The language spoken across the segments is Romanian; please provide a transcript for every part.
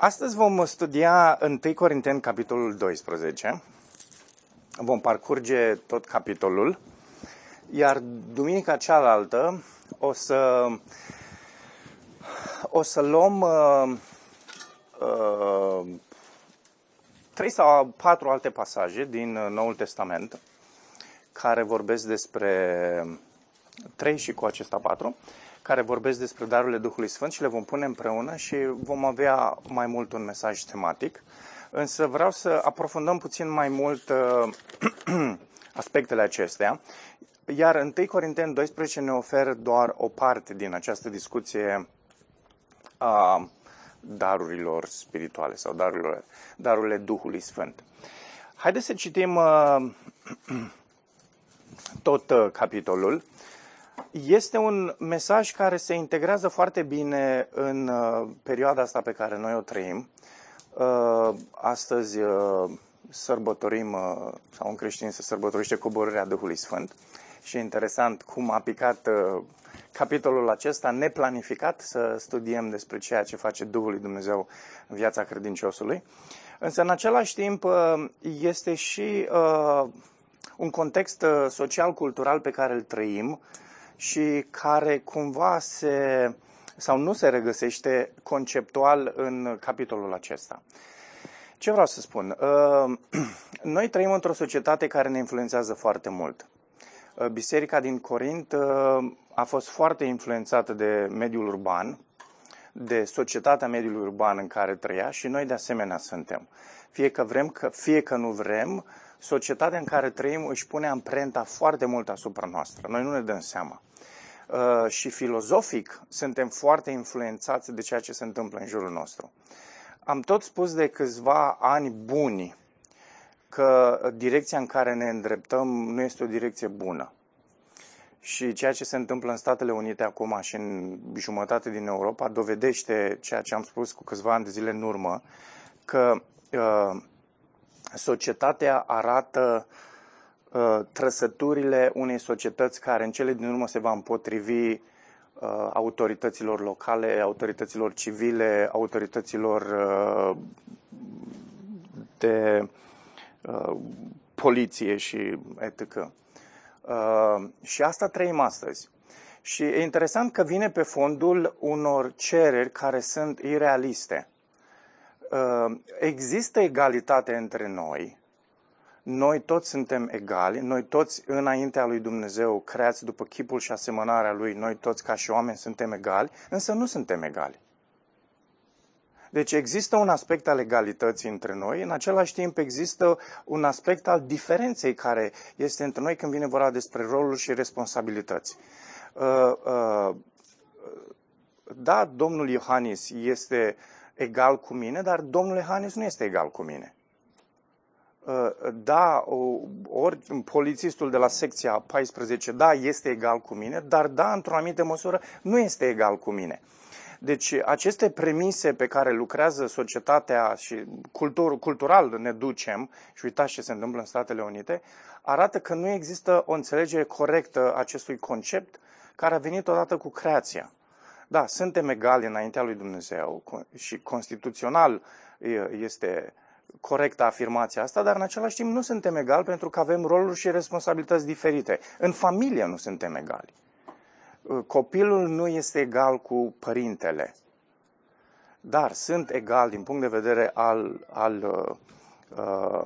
Astăzi vom studia 1 Corinteni, capitolul 12. Vom parcurge tot capitolul, iar duminica cealaltă o să, o să luăm uh, uh, trei sau patru alte pasaje din Noul Testament care vorbesc despre trei și cu acesta patru care vorbesc despre darurile Duhului Sfânt și le vom pune împreună și vom avea mai mult un mesaj tematic. Însă vreau să aprofundăm puțin mai mult uh, aspectele acestea. Iar 1 Corinteni 12 ne oferă doar o parte din această discuție a darurilor spirituale sau darurile, darurile Duhului Sfânt. Haideți să citim uh, tot uh, capitolul este un mesaj care se integrează foarte bine în uh, perioada asta pe care noi o trăim. Uh, astăzi uh, sărbătorim, uh, sau un creștin se sărbătorește coborârea Duhului Sfânt și e interesant cum a picat uh, capitolul acesta neplanificat să studiem despre ceea ce face Duhul lui Dumnezeu în viața credinciosului. Însă, în același timp, uh, este și uh, un context uh, social-cultural pe care îl trăim, și care cumva se sau nu se regăsește conceptual în capitolul acesta. Ce vreau să spun? Uh, noi trăim într-o societate care ne influențează foarte mult. Uh, Biserica din Corint uh, a fost foarte influențată de mediul urban, de societatea mediului urban în care trăia și noi de asemenea suntem. Fie că vrem, că, fie că nu vrem, societatea în care trăim își pune amprenta foarte mult asupra noastră. Noi nu ne dăm seama. Uh, și filozofic suntem foarte influențați de ceea ce se întâmplă în jurul nostru. Am tot spus de câțiva ani buni că direcția în care ne îndreptăm nu este o direcție bună. Și ceea ce se întâmplă în Statele Unite acum și în jumătate din Europa dovedește ceea ce am spus cu câțiva ani de zile în urmă, că uh, societatea arată uh, trăsăturile unei societăți care în cele din urmă se va împotrivi uh, autorităților locale, autorităților civile, autorităților uh, de uh, poliție și etc. Uh, și asta trăim astăzi. Și e interesant că vine pe fondul unor cereri care sunt irealiste. Uh, există egalitate între noi, noi toți suntem egali, noi toți înaintea lui Dumnezeu, creați după chipul și asemănarea lui, noi toți ca și oameni suntem egali, însă nu suntem egali. Deci există un aspect al egalității între noi, în același timp există un aspect al diferenței care este între noi când vine vorba despre roluri și responsabilități. Uh, uh, da, domnul Iohannis este egal cu mine, dar domnul Iohannis nu este egal cu mine. Uh, da, ori polițistul de la secția 14, da, este egal cu mine, dar da, într-o anumită măsură, nu este egal cu mine. Deci aceste premise pe care lucrează societatea și cultur, cultural ne ducem, și uitați ce se întâmplă în Statele Unite, arată că nu există o înțelegere corectă acestui concept care a venit odată cu creația. Da, suntem egali înaintea lui Dumnezeu și constituțional este corectă afirmația asta, dar în același timp nu suntem egali pentru că avem roluri și responsabilități diferite. În familie nu suntem egali. Copilul nu este egal cu părintele, dar sunt egali din punct de vedere al, al, uh,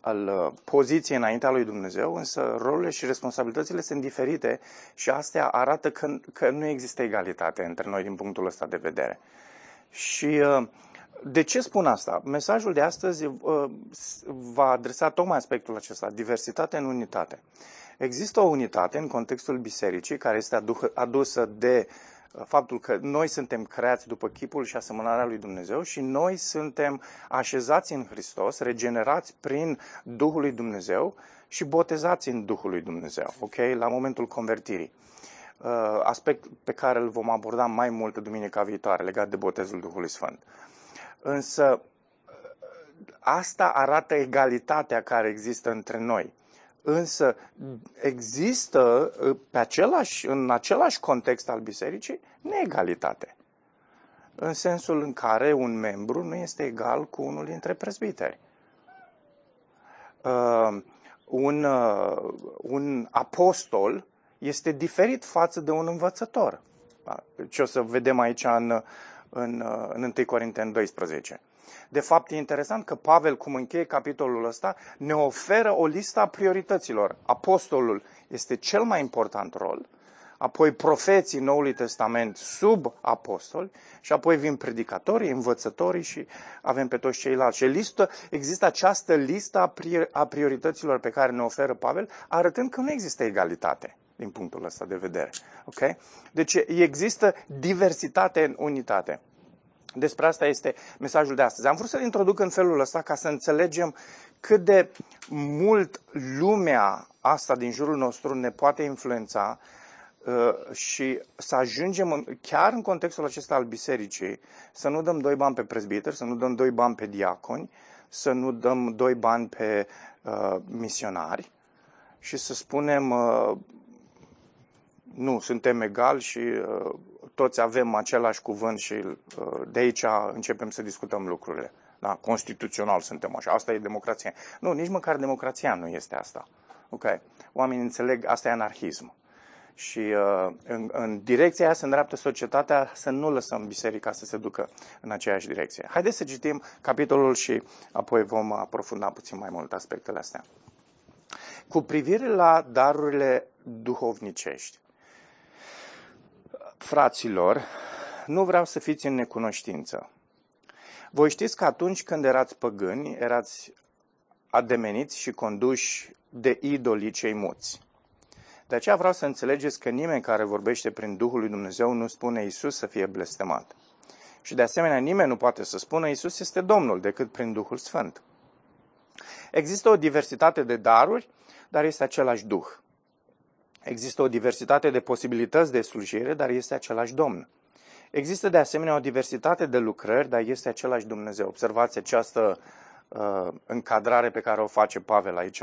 al uh, poziției înaintea lui Dumnezeu, însă rolurile și responsabilitățile sunt diferite și astea arată că, că nu există egalitate între noi din punctul ăsta de vedere. Și uh, de ce spun asta? Mesajul de astăzi uh, va adresa tocmai aspectul acesta, diversitate în unitate. Există o unitate în contextul bisericii care este adusă de uh, faptul că noi suntem creați după chipul și asemănarea lui Dumnezeu și noi suntem așezați în Hristos, regenerați prin Duhul lui Dumnezeu și botezați în Duhul lui Dumnezeu, ok? La momentul convertirii. Uh, aspect pe care îl vom aborda mai mult duminica viitoare legat de botezul Duhului Sfânt. Însă asta arată egalitatea care există între noi. Însă există pe același, în același context al bisericii neegalitate. în sensul în care un membru nu este egal cu unul dintre presbiteri. Uh, un, uh, un apostol este diferit față de un învățător. Da? Ce o să vedem aici în, în, uh, în 1 Corinteni 12. De fapt, e interesant că Pavel, cum încheie capitolul ăsta, ne oferă o listă a priorităților. Apostolul este cel mai important rol, apoi profeții Noului Testament sub apostoli și apoi vin predicatorii, învățătorii și avem pe toți ceilalți. Și listă, există această listă a priorităților pe care ne oferă Pavel, arătând că nu există egalitate din punctul ăsta de vedere. Okay? Deci există diversitate în unitate. Despre asta este mesajul de astăzi. Am vrut să-l introduc în felul ăsta ca să înțelegem cât de mult lumea asta din jurul nostru ne poate influența uh, și să ajungem chiar în contextul acesta al bisericii să nu dăm doi bani pe prezbiteri, să nu dăm doi bani pe diaconi, să nu dăm doi bani pe uh, misionari și să spunem uh, nu, suntem egali și uh, toți avem același cuvânt și uh, de aici începem să discutăm lucrurile. Da? Constituțional suntem așa, asta e democrația. Nu, nici măcar democrația nu este asta. Ok? Oamenii înțeleg, asta e anarhism. Și uh, în, în direcția aia se îndreaptă societatea să nu lăsăm biserica să se ducă în aceeași direcție. Haideți să citim capitolul și apoi vom aprofunda puțin mai mult aspectele astea. Cu privire la darurile duhovnicești, Fraților, nu vreau să fiți în necunoștință. Voi știți că atunci când erați păgâni, erați ademeniți și conduși de idolii cei muți. De aceea vreau să înțelegeți că nimeni care vorbește prin Duhul lui Dumnezeu nu spune Isus să fie blestemat. Și de asemenea nimeni nu poate să spună Isus este Domnul decât prin Duhul Sfânt. Există o diversitate de daruri, dar este același Duh. Există o diversitate de posibilități de slujire, dar este același Domn. Există de asemenea o diversitate de lucrări, dar este același Dumnezeu. Observați această uh, încadrare pe care o face Pavel aici.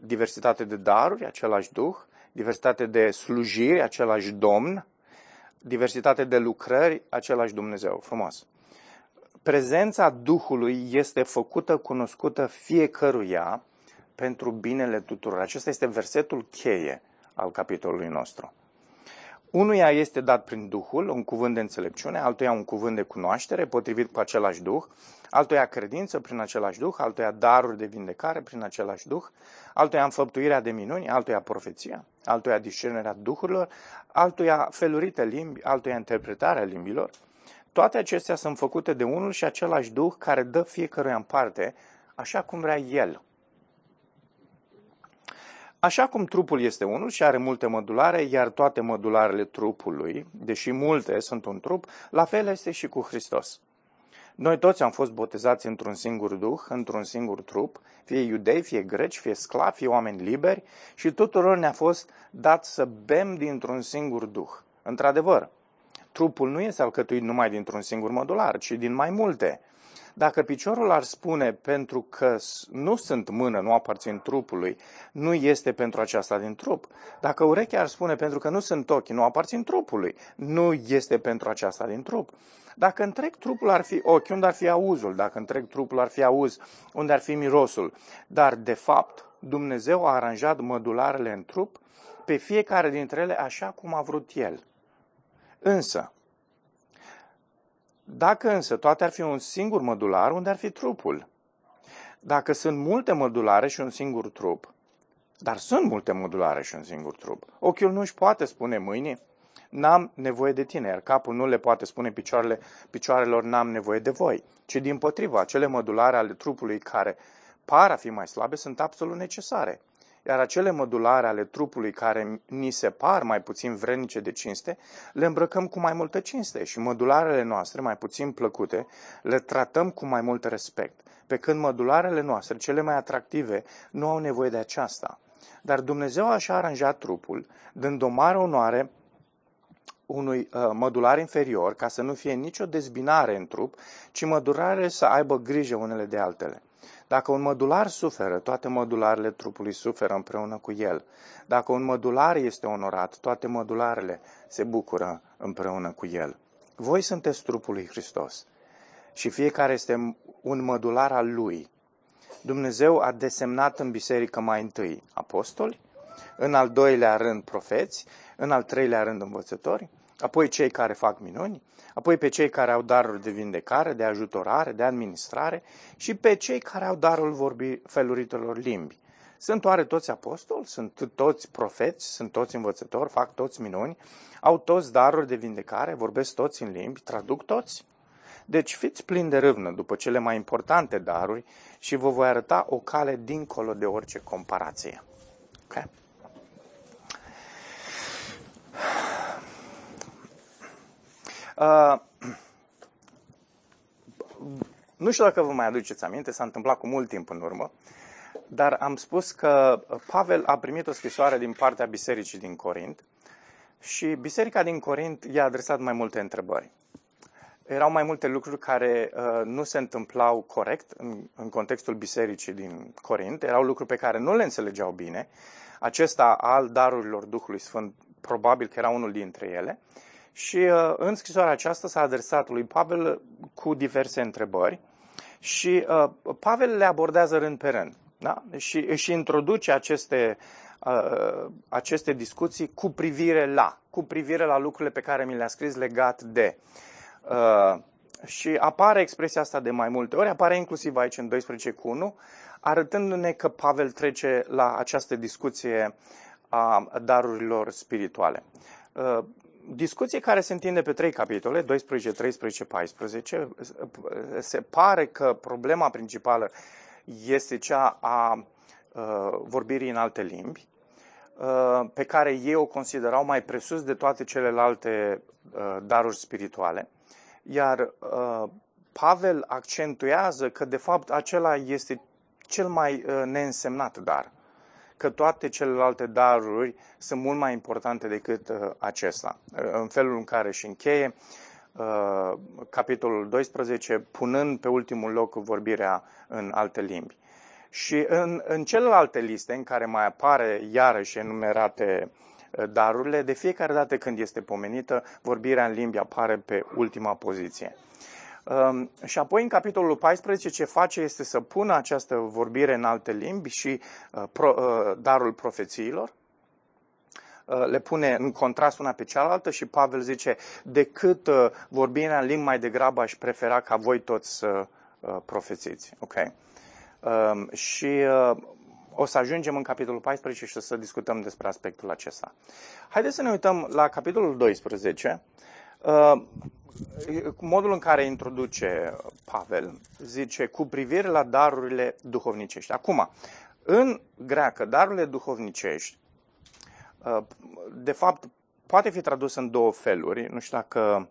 Diversitate de daruri, același Duh, diversitate de slujiri, același Domn, diversitate de lucrări, același Dumnezeu. Frumos. Prezența Duhului este făcută cunoscută fiecăruia pentru binele tuturor. Acesta este versetul cheie al capitolului nostru. Unuia este dat prin Duhul un cuvânt de înțelepciune, altuia un cuvânt de cunoaștere potrivit cu același Duh, altuia credință prin același Duh, altuia daruri de vindecare prin același Duh, altuia înfăptuirea de minuni, altuia profeția, altuia discernerea Duhurilor, altuia felurite limbi, altuia interpretarea limbilor. Toate acestea sunt făcute de unul și același Duh care dă fiecăruia în parte, așa cum vrea El. Așa cum trupul este unul și are multe mădulare, iar toate mădularele trupului, deși multe sunt un trup, la fel este și cu Hristos. Noi toți am fost botezați într-un singur duh, într-un singur trup, fie iudei, fie greci, fie sclavi, fie oameni liberi, și tuturor ne-a fost dat să bem dintr-un singur duh. Într-adevăr, trupul nu este alcătuit numai dintr-un singur modular, ci din mai multe. Dacă piciorul ar spune pentru că nu sunt mână, nu aparțin trupului, nu este pentru aceasta din trup. Dacă urechea ar spune pentru că nu sunt ochi, nu aparțin trupului, nu este pentru aceasta din trup. Dacă întreg trupul ar fi ochi, unde ar fi auzul? Dacă întreg trupul ar fi auz, unde ar fi mirosul? Dar, de fapt, Dumnezeu a aranjat mădularele în trup pe fiecare dintre ele așa cum a vrut El. Însă, dacă însă toate ar fi un singur mădular, unde ar fi trupul? Dacă sunt multe mădulare și un singur trup, dar sunt multe mădulare și un singur trup, ochiul nu își poate spune mâinii, n-am nevoie de tine, iar capul nu le poate spune picioarele, picioarelor, n-am nevoie de voi, ci din potriva, acele mădulare ale trupului care par a fi mai slabe sunt absolut necesare iar acele mădulare ale trupului care ni se par mai puțin vrednice de cinste, le îmbrăcăm cu mai multă cinste și mădularele noastre, mai puțin plăcute, le tratăm cu mai mult respect, pe când mădularele noastre, cele mai atractive, nu au nevoie de aceasta. Dar Dumnezeu așa a aranjat trupul, dând o mare onoare unui uh, mădular inferior, ca să nu fie nicio dezbinare în trup, ci mădularele să aibă grijă unele de altele. Dacă un mădular suferă, toate mădularele trupului suferă împreună cu el. Dacă un mădular este onorat, toate mădularele se bucură împreună cu el. Voi sunteți trupul lui Hristos și fiecare este un mădular al lui. Dumnezeu a desemnat în biserică mai întâi apostoli, în al doilea rând profeți, în al treilea rând învățători, apoi cei care fac minuni, apoi pe cei care au darul de vindecare, de ajutorare, de administrare și pe cei care au darul vorbi feluritelor limbi. Sunt oare toți apostoli? Sunt toți profeți? Sunt toți învățători? Fac toți minuni? Au toți daruri de vindecare? Vorbesc toți în limbi? Traduc toți? Deci fiți plini de râvnă după cele mai importante daruri și vă voi arăta o cale dincolo de orice comparație. Okay? Uh, nu știu dacă vă mai aduceți aminte, s-a întâmplat cu mult timp în urmă, dar am spus că Pavel a primit o scrisoare din partea bisericii din Corint și biserica din Corint i-a adresat mai multe întrebări. Erau mai multe lucruri care uh, nu se întâmplau corect în, în contextul bisericii din Corint, erau lucruri pe care nu le înțelegeau bine. Acesta al darurilor Duhului Sfânt probabil că era unul dintre ele. Și uh, în scrisoarea aceasta s-a adresat lui Pavel cu diverse întrebări și uh, Pavel le abordează rând pe rând. Da? Și își introduce aceste, uh, aceste discuții cu privire la, cu privire la lucrurile pe care mi le-a scris legat de. Uh, și apare expresia asta de mai multe ori, apare inclusiv aici în 12 cu 1, arătându-ne că Pavel trece la această discuție a darurilor spirituale. Uh, discuție care se întinde pe trei capitole, 12, 13, 14. Se pare că problema principală este cea a uh, vorbirii în alte limbi, uh, pe care ei o considerau mai presus de toate celelalte uh, daruri spirituale. Iar Pavel accentuează că, de fapt, acela este cel mai neînsemnat dar că toate celelalte daruri sunt mult mai importante decât uh, acesta. Uh, în felul în care și încheie uh, capitolul 12, punând pe ultimul loc vorbirea în alte limbi. Și în, în celelalte liste în care mai apare iarăși enumerate uh, darurile, de fiecare dată când este pomenită, vorbirea în limbi apare pe ultima poziție. Um, și apoi în capitolul 14 ce face este să pună această vorbire în alte limbi și uh, pro, uh, darul profețiilor. Uh, le pune în contrast una pe cealaltă și Pavel zice, decât uh, vorbirea în limbi mai degrabă aș prefera ca voi toți să uh, profețiți. Okay? Um, și uh, o să ajungem în capitolul 14 și să discutăm despre aspectul acesta. Haideți să ne uităm la capitolul 12. Uh, modul în care introduce Pavel, zice, cu privire la darurile duhovnicești. Acum, în greacă, darurile duhovnicești, uh, de fapt, poate fi tradus în două feluri. Nu știu dacă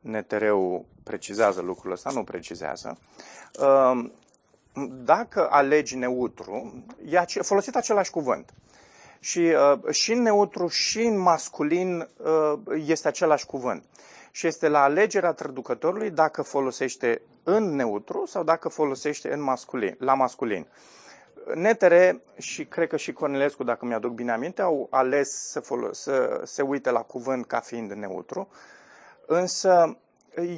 NTR-ul precizează lucrul ăsta, nu precizează. Uh, dacă alegi neutru, e folosit același cuvânt. Și, uh, și în neutru și în masculin este același cuvânt și este la alegerea traducătorului dacă folosește în neutru sau dacă folosește în masculin, la masculin. Netere și cred că și Cornelescu, dacă mi-aduc bine aminte, au ales să, folo- să se uite la cuvânt ca fiind neutru, însă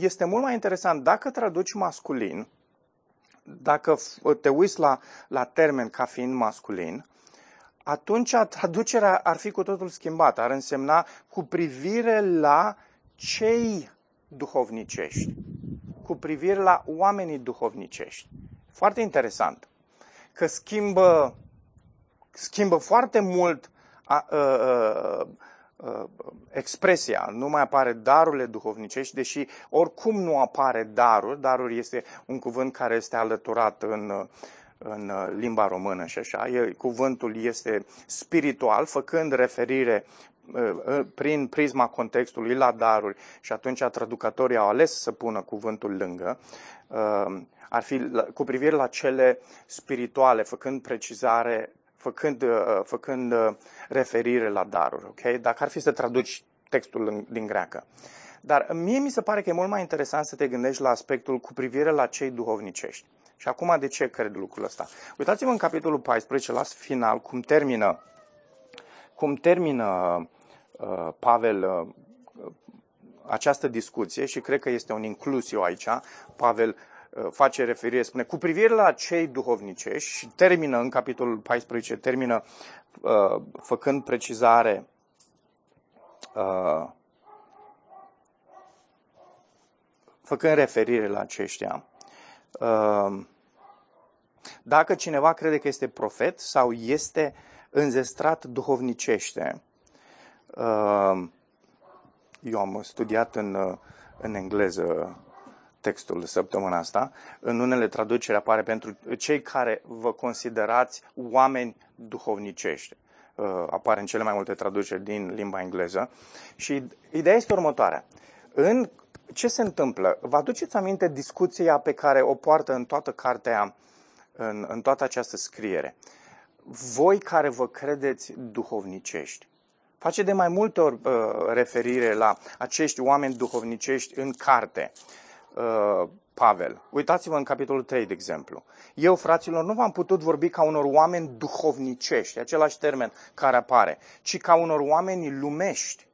este mult mai interesant dacă traduci masculin, dacă te uiți la, la termen ca fiind masculin, atunci traducerea ar fi cu totul schimbată. Ar însemna cu privire la cei duhovnicești, cu privire la oamenii duhovnicești. Foarte interesant că schimbă, schimbă foarte mult a, a, a, a, expresia. Nu mai apare darurile duhovnicești, deși oricum nu apare darul. Darul este un cuvânt care este alăturat în, în limba română și așa. Cuvântul este spiritual, făcând referire Uh, prin prisma contextului la daruri și atunci traducătorii au ales să pună cuvântul lângă, uh, ar fi cu privire la cele spirituale, făcând precizare, făcând, uh, făcând referire la daruri. Okay? Dacă ar fi să traduci textul din greacă. Dar mie mi se pare că e mult mai interesant să te gândești la aspectul cu privire la cei duhovnicești. Și acum de ce cred lucrul ăsta? Uitați-vă în capitolul 14, la final, cum termină cum termină uh, Pavel uh, această discuție și cred că este un inclusiu aici. Pavel uh, face referire, spune, cu privire la cei duhovnicești și termină în capitolul 14, termină uh, făcând precizare uh, făcând referire la aceștia. Uh, dacă cineva crede că este profet sau este înzestrat duhovnicește, uh, eu am studiat în, uh, în engleză textul săptămâna asta. În unele traduceri apare pentru cei care vă considerați oameni duhovnicești. Uh, apare în cele mai multe traduceri din limba engleză. Și ideea este următoarea. În ce se întâmplă? Vă aduceți aminte discuția pe care o poartă în toată cartea, în, în toată această scriere. Voi care vă credeți duhovnicești, face de mai multe ori uh, referire la acești oameni duhovnicești în carte. Uh, Pavel. Uitați-vă în capitolul 3, de exemplu. Eu, fraților, nu v-am putut vorbi ca unor oameni duhovnicești, același termen care apare, ci ca unor oameni lumești,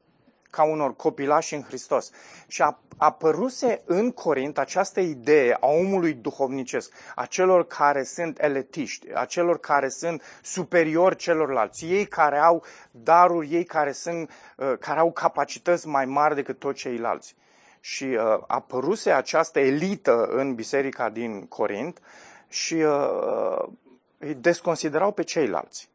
ca unor copilași în Hristos. Și a apăruse în Corint această idee a omului duhovnicesc, a celor care sunt eletiști, a celor care sunt superiori celorlalți, ei care au daruri, ei care, sunt, uh, care au capacități mai mari decât toți ceilalți. Și uh, apăruse această elită în biserica din Corint și uh, îi desconsiderau pe ceilalți.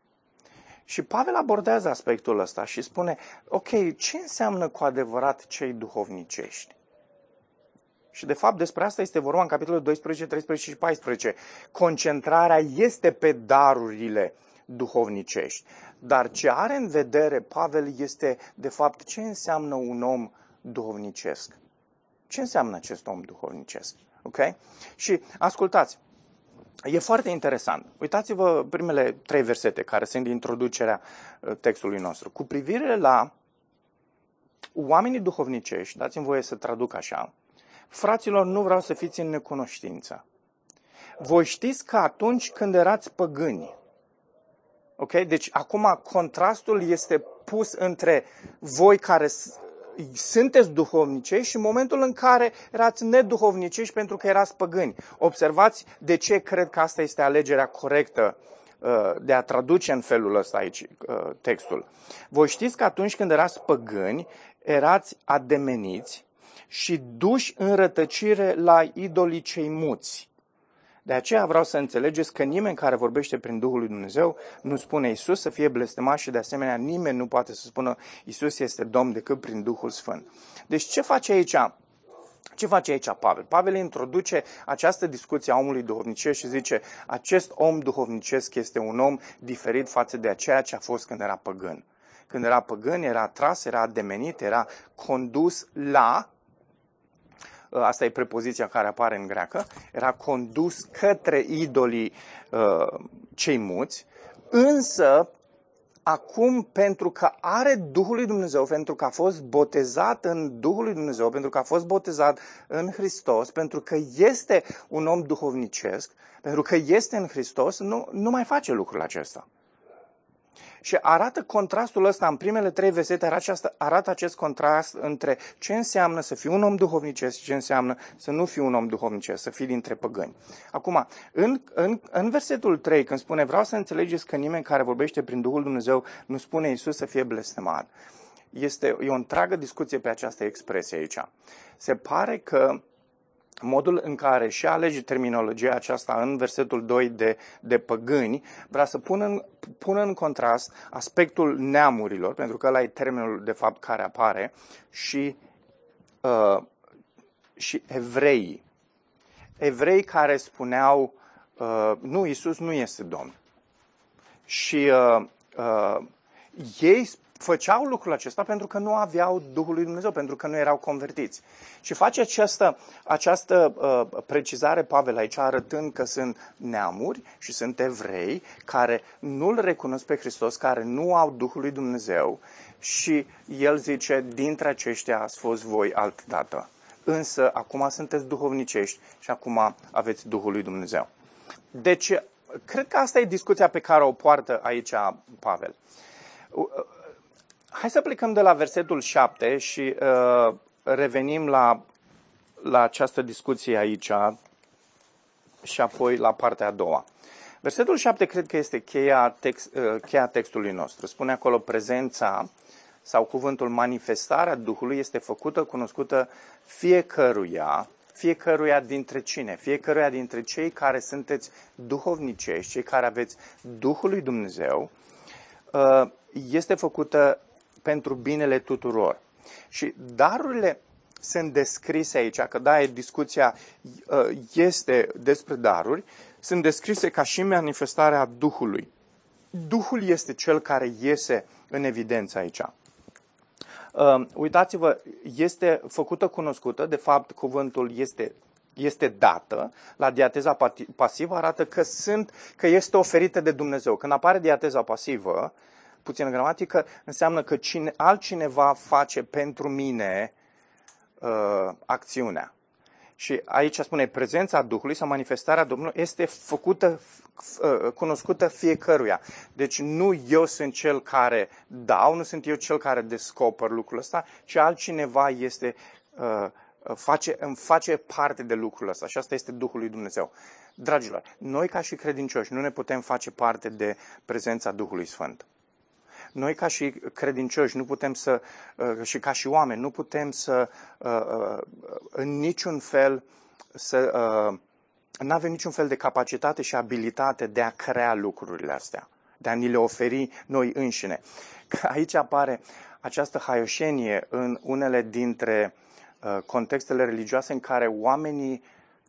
Și Pavel abordează aspectul ăsta și spune, ok, ce înseamnă cu adevărat cei duhovnicești? Și de fapt despre asta este vorba în capitolul 12, 13 și 14. Concentrarea este pe darurile duhovnicești. Dar ce are în vedere Pavel este de fapt ce înseamnă un om duhovnicesc. Ce înseamnă acest om duhovnicesc? Ok? Și ascultați, E foarte interesant. Uitați-vă primele trei versete care sunt introducerea uh, textului nostru. Cu privire la oamenii duhovnicești, dați-mi voie să traduc așa, fraților, nu vreau să fiți în necunoștință. Voi știți că atunci când erați păgâni, ok? Deci acum contrastul este pus între voi care sunteți duhovnicești și în momentul în care erați neduhovnicești pentru că erați păgâni. Observați de ce cred că asta este alegerea corectă uh, de a traduce în felul ăsta aici uh, textul. Voi știți că atunci când erați păgâni, erați ademeniți și duși în rătăcire la idolii cei muți. De aceea vreau să înțelegeți că nimeni care vorbește prin Duhul lui Dumnezeu nu spune Isus să fie blestemat și de asemenea nimeni nu poate să spună Isus este Domn decât prin Duhul Sfânt. Deci ce face aici ce face aici Pavel? Pavel introduce această discuție a omului duhovnicesc și zice acest om duhovnicesc este un om diferit față de ceea ce a fost când era păgân. Când era păgân, era tras, era demenit, era condus la Uh, asta e prepoziția care apare în greacă, era condus către idolii uh, cei muți, însă acum pentru că are Duhul lui Dumnezeu, pentru că a fost botezat în Duhul lui Dumnezeu, pentru că a fost botezat în Hristos, pentru că este un om duhovnicesc, pentru că este în Hristos, nu, nu mai face lucrul acesta. Și arată contrastul ăsta în primele trei versete, arată, această, arată acest contrast între ce înseamnă să fii un om duhovnicesc și ce înseamnă să nu fii un om duhovnicesc, să fii dintre păgâni. Acum, în, în, în versetul 3, când spune vreau să înțelegeți că nimeni care vorbește prin Duhul Dumnezeu nu spune Iisus să fie blestemat, este e o întreagă discuție pe această expresie aici. Se pare că modul în care și alege terminologia aceasta în versetul 2 de, de păgâni, vrea să pună în, pună în contrast aspectul neamurilor, pentru că ăla e termenul de fapt care apare, și, uh, și evrei. Evrei care spuneau, uh, nu, Isus nu este Domn. Și uh, uh, ei făceau lucrul acesta pentru că nu aveau Duhul lui Dumnezeu, pentru că nu erau convertiți. Și face această, această uh, precizare Pavel aici, arătând că sunt neamuri și sunt evrei care nu-L recunosc pe Hristos, care nu au Duhul lui Dumnezeu și el zice, dintre aceștia ați fost voi alt dată. Însă acum sunteți duhovnicești și acum aveți Duhul lui Dumnezeu. Deci, cred că asta e discuția pe care o poartă aici Pavel Hai să plecăm de la versetul 7 și uh, revenim la, la această discuție aici și apoi la partea a doua. Versetul 7 cred că este cheia, text, uh, cheia textului nostru. Spune acolo prezența sau cuvântul manifestarea Duhului este făcută, cunoscută fiecăruia, fiecăruia dintre cine? Fiecăruia dintre cei care sunteți duhovnicești, cei care aveți Duhul lui Dumnezeu, uh, este făcută pentru binele tuturor. Și darurile sunt descrise aici, că da, discuția uh, este despre daruri, sunt descrise ca și manifestarea Duhului. Duhul este cel care iese în evidență aici. Uh, uitați-vă, este făcută cunoscută, de fapt cuvântul este este dată, la diateza pasivă arată că sunt, că este oferită de Dumnezeu. Când apare diateza pasivă, puțină gramatică, înseamnă că cine, altcineva face pentru mine uh, acțiunea. Și aici spune prezența Duhului sau manifestarea Domnului este făcută, uh, cunoscută fiecăruia. Deci nu eu sunt cel care dau, nu sunt eu cel care descoper lucrul ăsta, ci altcineva este, uh, face, îmi face parte de lucrul ăsta. Și asta este Duhul lui Dumnezeu. Dragilor, noi ca și credincioși nu ne putem face parte de prezența Duhului Sfânt. Noi ca și credincioși nu putem să, uh, și ca și oameni, nu putem să uh, uh, în niciun fel să nu avem niciun fel de capacitate și abilitate de a crea lucrurile astea, de a ni le oferi noi înșine. Aici apare această haioșenie în unele dintre contextele religioase în care oamenii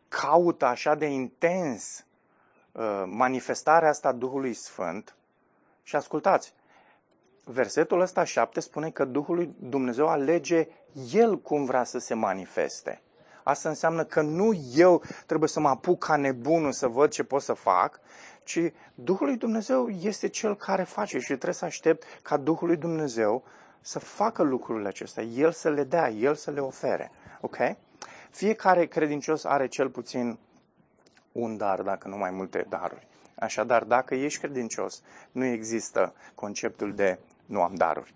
caută așa de intens manifestarea asta Duhului Sfânt și ascultați, versetul ăsta 7 spune că Duhul lui Dumnezeu alege El cum vrea să se manifeste. Asta înseamnă că nu eu trebuie să mă apuc ca nebunul să văd ce pot să fac, ci Duhul lui Dumnezeu este Cel care face și trebuie să aștept ca Duhul lui Dumnezeu să facă lucrurile acestea, El să le dea, El să le ofere. Ok? Fiecare credincios are cel puțin un dar, dacă nu mai multe daruri. Așadar, dacă ești credincios, nu există conceptul de nu am daruri.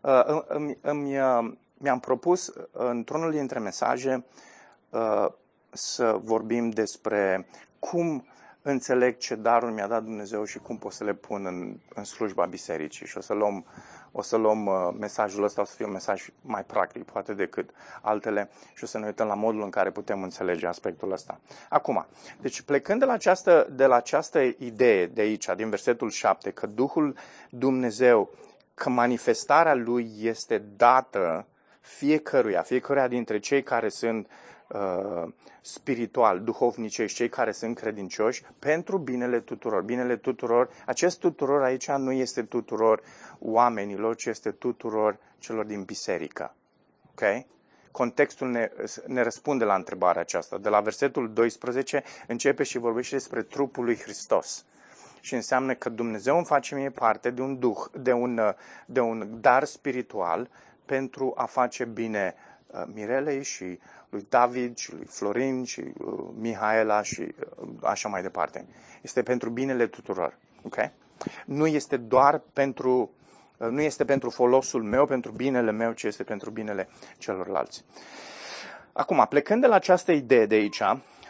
Uh, îmi, îmi, uh, mi-am propus uh, într-unul dintre mesaje să vorbim despre cum înțeleg ce daruri mi-a dat Dumnezeu și cum pot să le pun în, în slujba bisericii. Și o să luăm, o să luăm mesajul ăsta, o să fie un mesaj mai practic, poate decât altele, și o să ne uităm la modul în care putem înțelege aspectul ăsta. Acum, deci plecând de la această, de la această idee de aici, din versetul 7, că Duhul Dumnezeu că manifestarea lui este dată fiecăruia, fiecăruia dintre cei care sunt uh, spiritual, duhovnicești, cei care sunt credincioși, pentru binele tuturor. Binele tuturor, acest tuturor aici nu este tuturor oamenilor, ci este tuturor celor din biserică. Ok? Contextul ne, ne răspunde la întrebarea aceasta. De la versetul 12 începe și vorbește despre trupul lui Hristos și înseamnă că Dumnezeu îmi face mie parte de un duh, de un, de un dar spiritual pentru a face bine uh, Mirelei și lui David și lui Florin și uh, Mihaela și uh, așa mai departe. Este pentru binele tuturor. Okay? Nu este doar pentru nu este pentru folosul meu, pentru binele meu, ci este pentru binele celorlalți. Acum, plecând de la această idee de aici,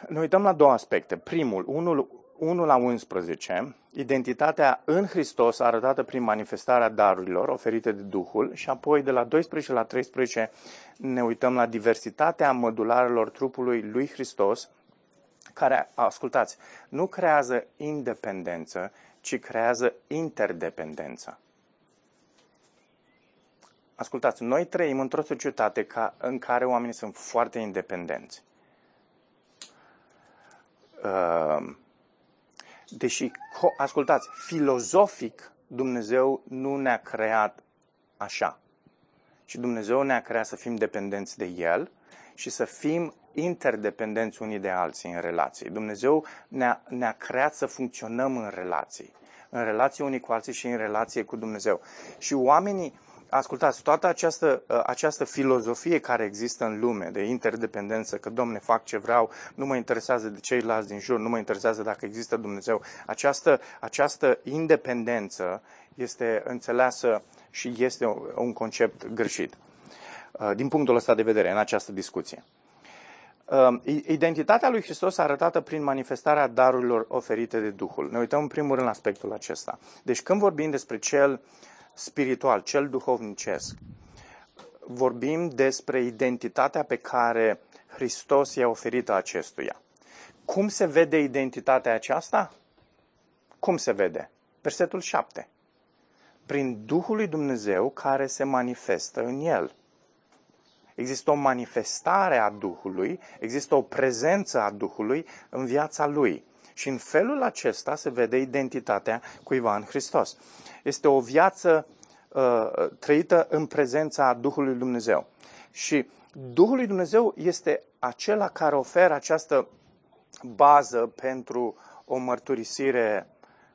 ne uităm la două aspecte. Primul, unul 1 la 11, identitatea în Hristos arătată prin manifestarea darurilor oferite de Duhul și apoi de la 12 la 13 ne uităm la diversitatea modularelor trupului lui Hristos, care, ascultați, nu creează independență, ci creează interdependență. Ascultați, noi trăim într-o societate ca, în care oamenii sunt foarte independenți. Uh, Deși, ascultați, filozofic, Dumnezeu nu ne-a creat așa. Și Dumnezeu ne-a creat să fim dependenți de El și să fim interdependenți unii de alții în relații. Dumnezeu ne-a, ne-a creat să funcționăm în relații. În relație unii cu alții și în relație cu Dumnezeu. Și oamenii, ascultați, toată această, ă, această filozofie care există în lume de interdependență, că Domne fac ce vreau, nu mă interesează de ceilalți din jur, nu mă interesează dacă există Dumnezeu, această, această independență este înțeleasă și este un concept greșit. uh, din punctul ăsta de vedere, în această discuție. Um, identitatea lui Hristos arătată prin manifestarea darurilor oferite de Duhul. Ne uităm în primul rând la aspectul acesta. Deci când vorbim despre cel spiritual, cel duhovnicesc, vorbim despre identitatea pe care Hristos i-a oferit acestuia. Cum se vede identitatea aceasta? Cum se vede? Versetul 7. Prin Duhul lui Dumnezeu care se manifestă în el. Există o manifestare a Duhului, există o prezență a Duhului în viața lui. Și în felul acesta se vede identitatea cuiva în Hristos. Este o viață uh, trăită în prezența Duhului Dumnezeu. Și Duhul lui Dumnezeu este acela care oferă această bază pentru o mărturisire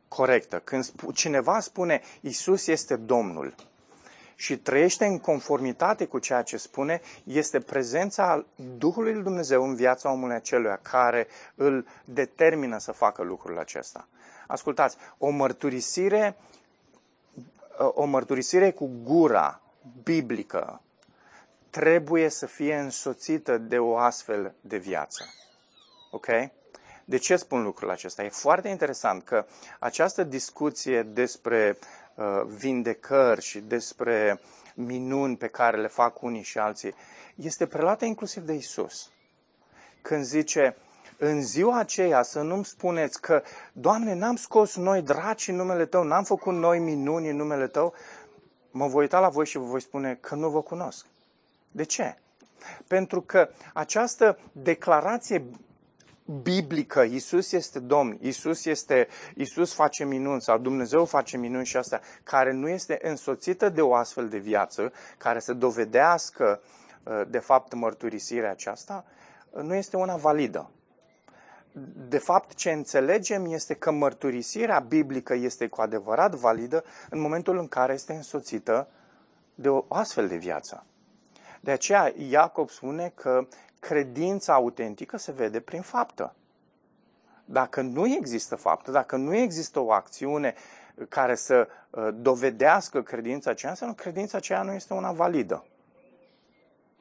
corectă. Când cineva spune Isus este Domnul și trăiește în conformitate cu ceea ce spune, este prezența Duhului lui Dumnezeu în viața omului aceluia care îl determină să facă lucrul acesta. Ascultați, o mărturisire, o mărturisire cu gura biblică trebuie să fie însoțită de o astfel de viață. Ok? De ce spun lucrul acesta? E foarte interesant că această discuție despre uh, vindecări și despre minuni pe care le fac unii și alții este prelată inclusiv de Isus. Când zice, în ziua aceea să nu-mi spuneți că, Doamne, n-am scos noi draci în numele Tău, n-am făcut noi minuni în numele Tău, mă voi uita la voi și vă voi spune că nu vă cunosc. De ce? Pentru că această declarație biblică, Isus este Domn, Isus, este, Isus face minuni sau Dumnezeu face minuni și asta, care nu este însoțită de o astfel de viață, care să dovedească uh, de fapt mărturisirea aceasta, nu este una validă. De fapt, ce înțelegem este că mărturisirea biblică este cu adevărat validă în momentul în care este însoțită de o astfel de viață. De aceea Iacob spune că credința autentică se vede prin faptă. Dacă nu există faptă, dacă nu există o acțiune care să uh, dovedească credința aceea, înseamnă credința aceea nu este una validă.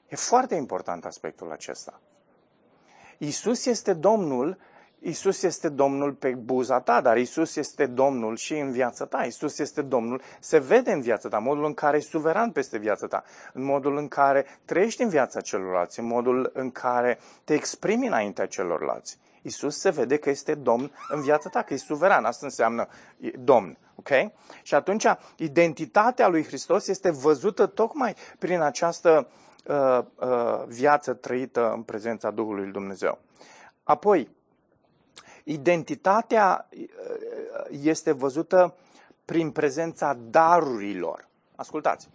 E foarte important aspectul acesta. Isus este Domnul Isus este Domnul pe buza ta, dar Isus este Domnul și în viața ta. Isus este Domnul, se vede în viața ta, modul în care e suveran peste viața ta, în modul în care trăiești în viața celorlalți, în modul în care te exprimi înaintea celorlalți. Isus se vede că este Domn în viața ta, că e suveran. Asta înseamnă Domn. Ok? Și atunci identitatea lui Hristos este văzută tocmai prin această uh, uh, viață trăită în prezența Duhului lui Dumnezeu. Apoi, Identitatea uh, este văzută prin prezența darurilor. Ascultați!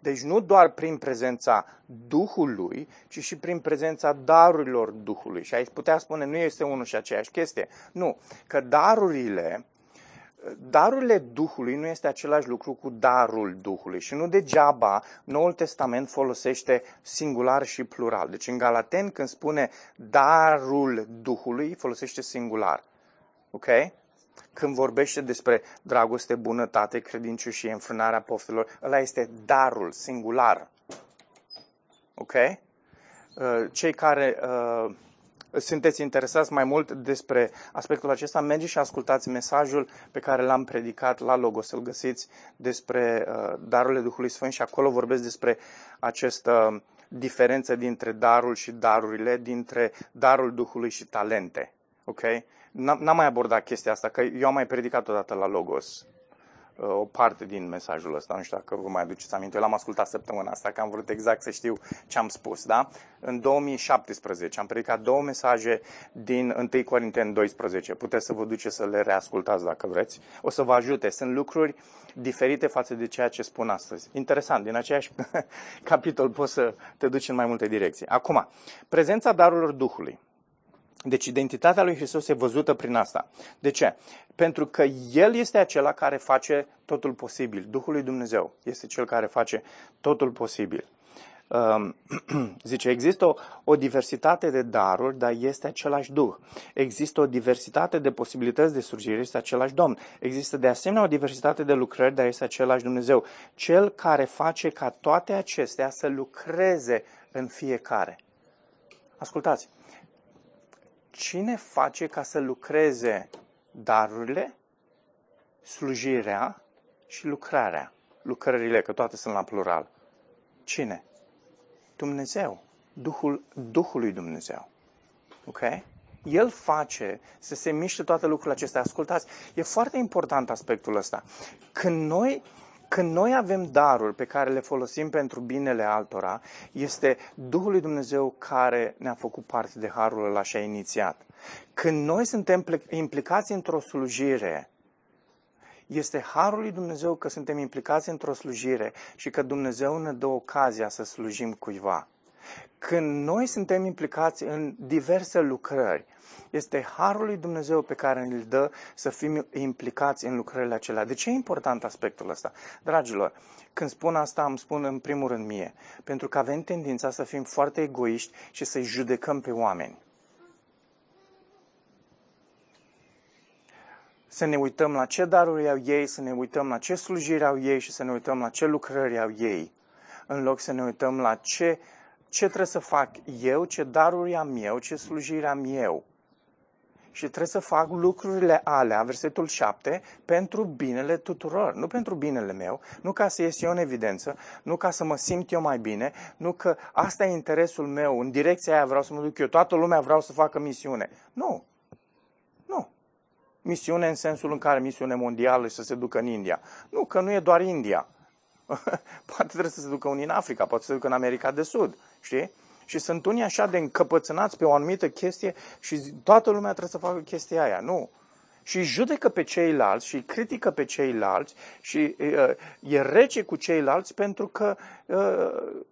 Deci nu doar prin prezența Duhului, ci și prin prezența darurilor Duhului. Și aici putea spune, nu este unul și aceeași chestie. Nu, că darurile darurile Duhului nu este același lucru cu darul Duhului și nu degeaba Noul Testament folosește singular și plural. Deci în Galaten când spune darul Duhului, folosește singular. Ok? Când vorbește despre dragoste, bunătate, credincioșie, înfrânarea poftelor, ăla este darul singular. Ok? Uh, cei care uh, sunteți interesați mai mult despre aspectul acesta, mergeți și ascultați mesajul pe care l-am predicat la Logos, îl găsiți despre uh, darurile Duhului Sfânt și acolo vorbesc despre această diferență dintre darul și darurile, dintre darul Duhului și talente. Ok? N-am mai abordat chestia asta, că eu am mai predicat odată la Logos o parte din mesajul ăsta. Nu știu dacă vă mai aduceți aminte. Eu l-am ascultat săptămâna asta, că am vrut exact să știu ce am spus. Da? În 2017 am predicat două mesaje din 1 Corinteni 12. Puteți să vă duceți să le reascultați dacă vreți. O să vă ajute. Sunt lucruri diferite față de ceea ce spun astăzi. Interesant, din aceeași capitol poți să te duci în mai multe direcții. Acum, prezența darurilor Duhului. Deci identitatea lui Hristos e văzută prin asta. De ce? Pentru că El este acela care face totul posibil. Duhul lui Dumnezeu este cel care face totul posibil. Um, zice, există o, o diversitate de daruri, dar este același Duh. Există o diversitate de posibilități de slujire, este același Domn. Există de asemenea o diversitate de lucrări, dar este același Dumnezeu. Cel care face ca toate acestea să lucreze în fiecare. Ascultați, cine face ca să lucreze darurile, slujirea și lucrarea? Lucrările, că toate sunt la plural. Cine? Dumnezeu, Duhul, Duhul lui Dumnezeu. Ok? El face să se miște toate lucrurile acestea. Ascultați, e foarte important aspectul ăsta. Când noi, când noi avem daruri pe care le folosim pentru binele altora, este Duhul lui Dumnezeu care ne-a făcut parte de harul ăla și a inițiat. Când noi suntem implicați într-o slujire, este harul lui Dumnezeu că suntem implicați într-o slujire și că Dumnezeu ne dă ocazia să slujim cuiva. Când noi suntem implicați în diverse lucrări, este harul lui Dumnezeu pe care îl dă să fim implicați în lucrările acelea. De ce e important aspectul ăsta? Dragilor, când spun asta, îmi spun în primul rând mie, pentru că avem tendința să fim foarte egoiști și să-i judecăm pe oameni. să ne uităm la ce daruri au ei, să ne uităm la ce slujiri au ei și să ne uităm la ce lucrări au ei, în loc să ne uităm la ce, ce trebuie să fac eu, ce daruri am eu, ce slujiri am eu. Și trebuie să fac lucrurile alea, versetul 7, pentru binele tuturor, nu pentru binele meu, nu ca să ies eu în evidență, nu ca să mă simt eu mai bine, nu că asta e interesul meu, în direcția aia vreau să mă duc eu, toată lumea vreau să facă misiune. Nu, misiune în sensul în care misiune mondială și să se ducă în India. Nu, că nu e doar India. poate trebuie să se ducă unii în Africa, poate să se ducă în America de Sud, știi? Și sunt unii așa de încăpățânați pe o anumită chestie și toată lumea trebuie să facă chestia aia. Nu. Și judecă pe ceilalți și critică pe ceilalți și uh, e rece cu ceilalți pentru că uh,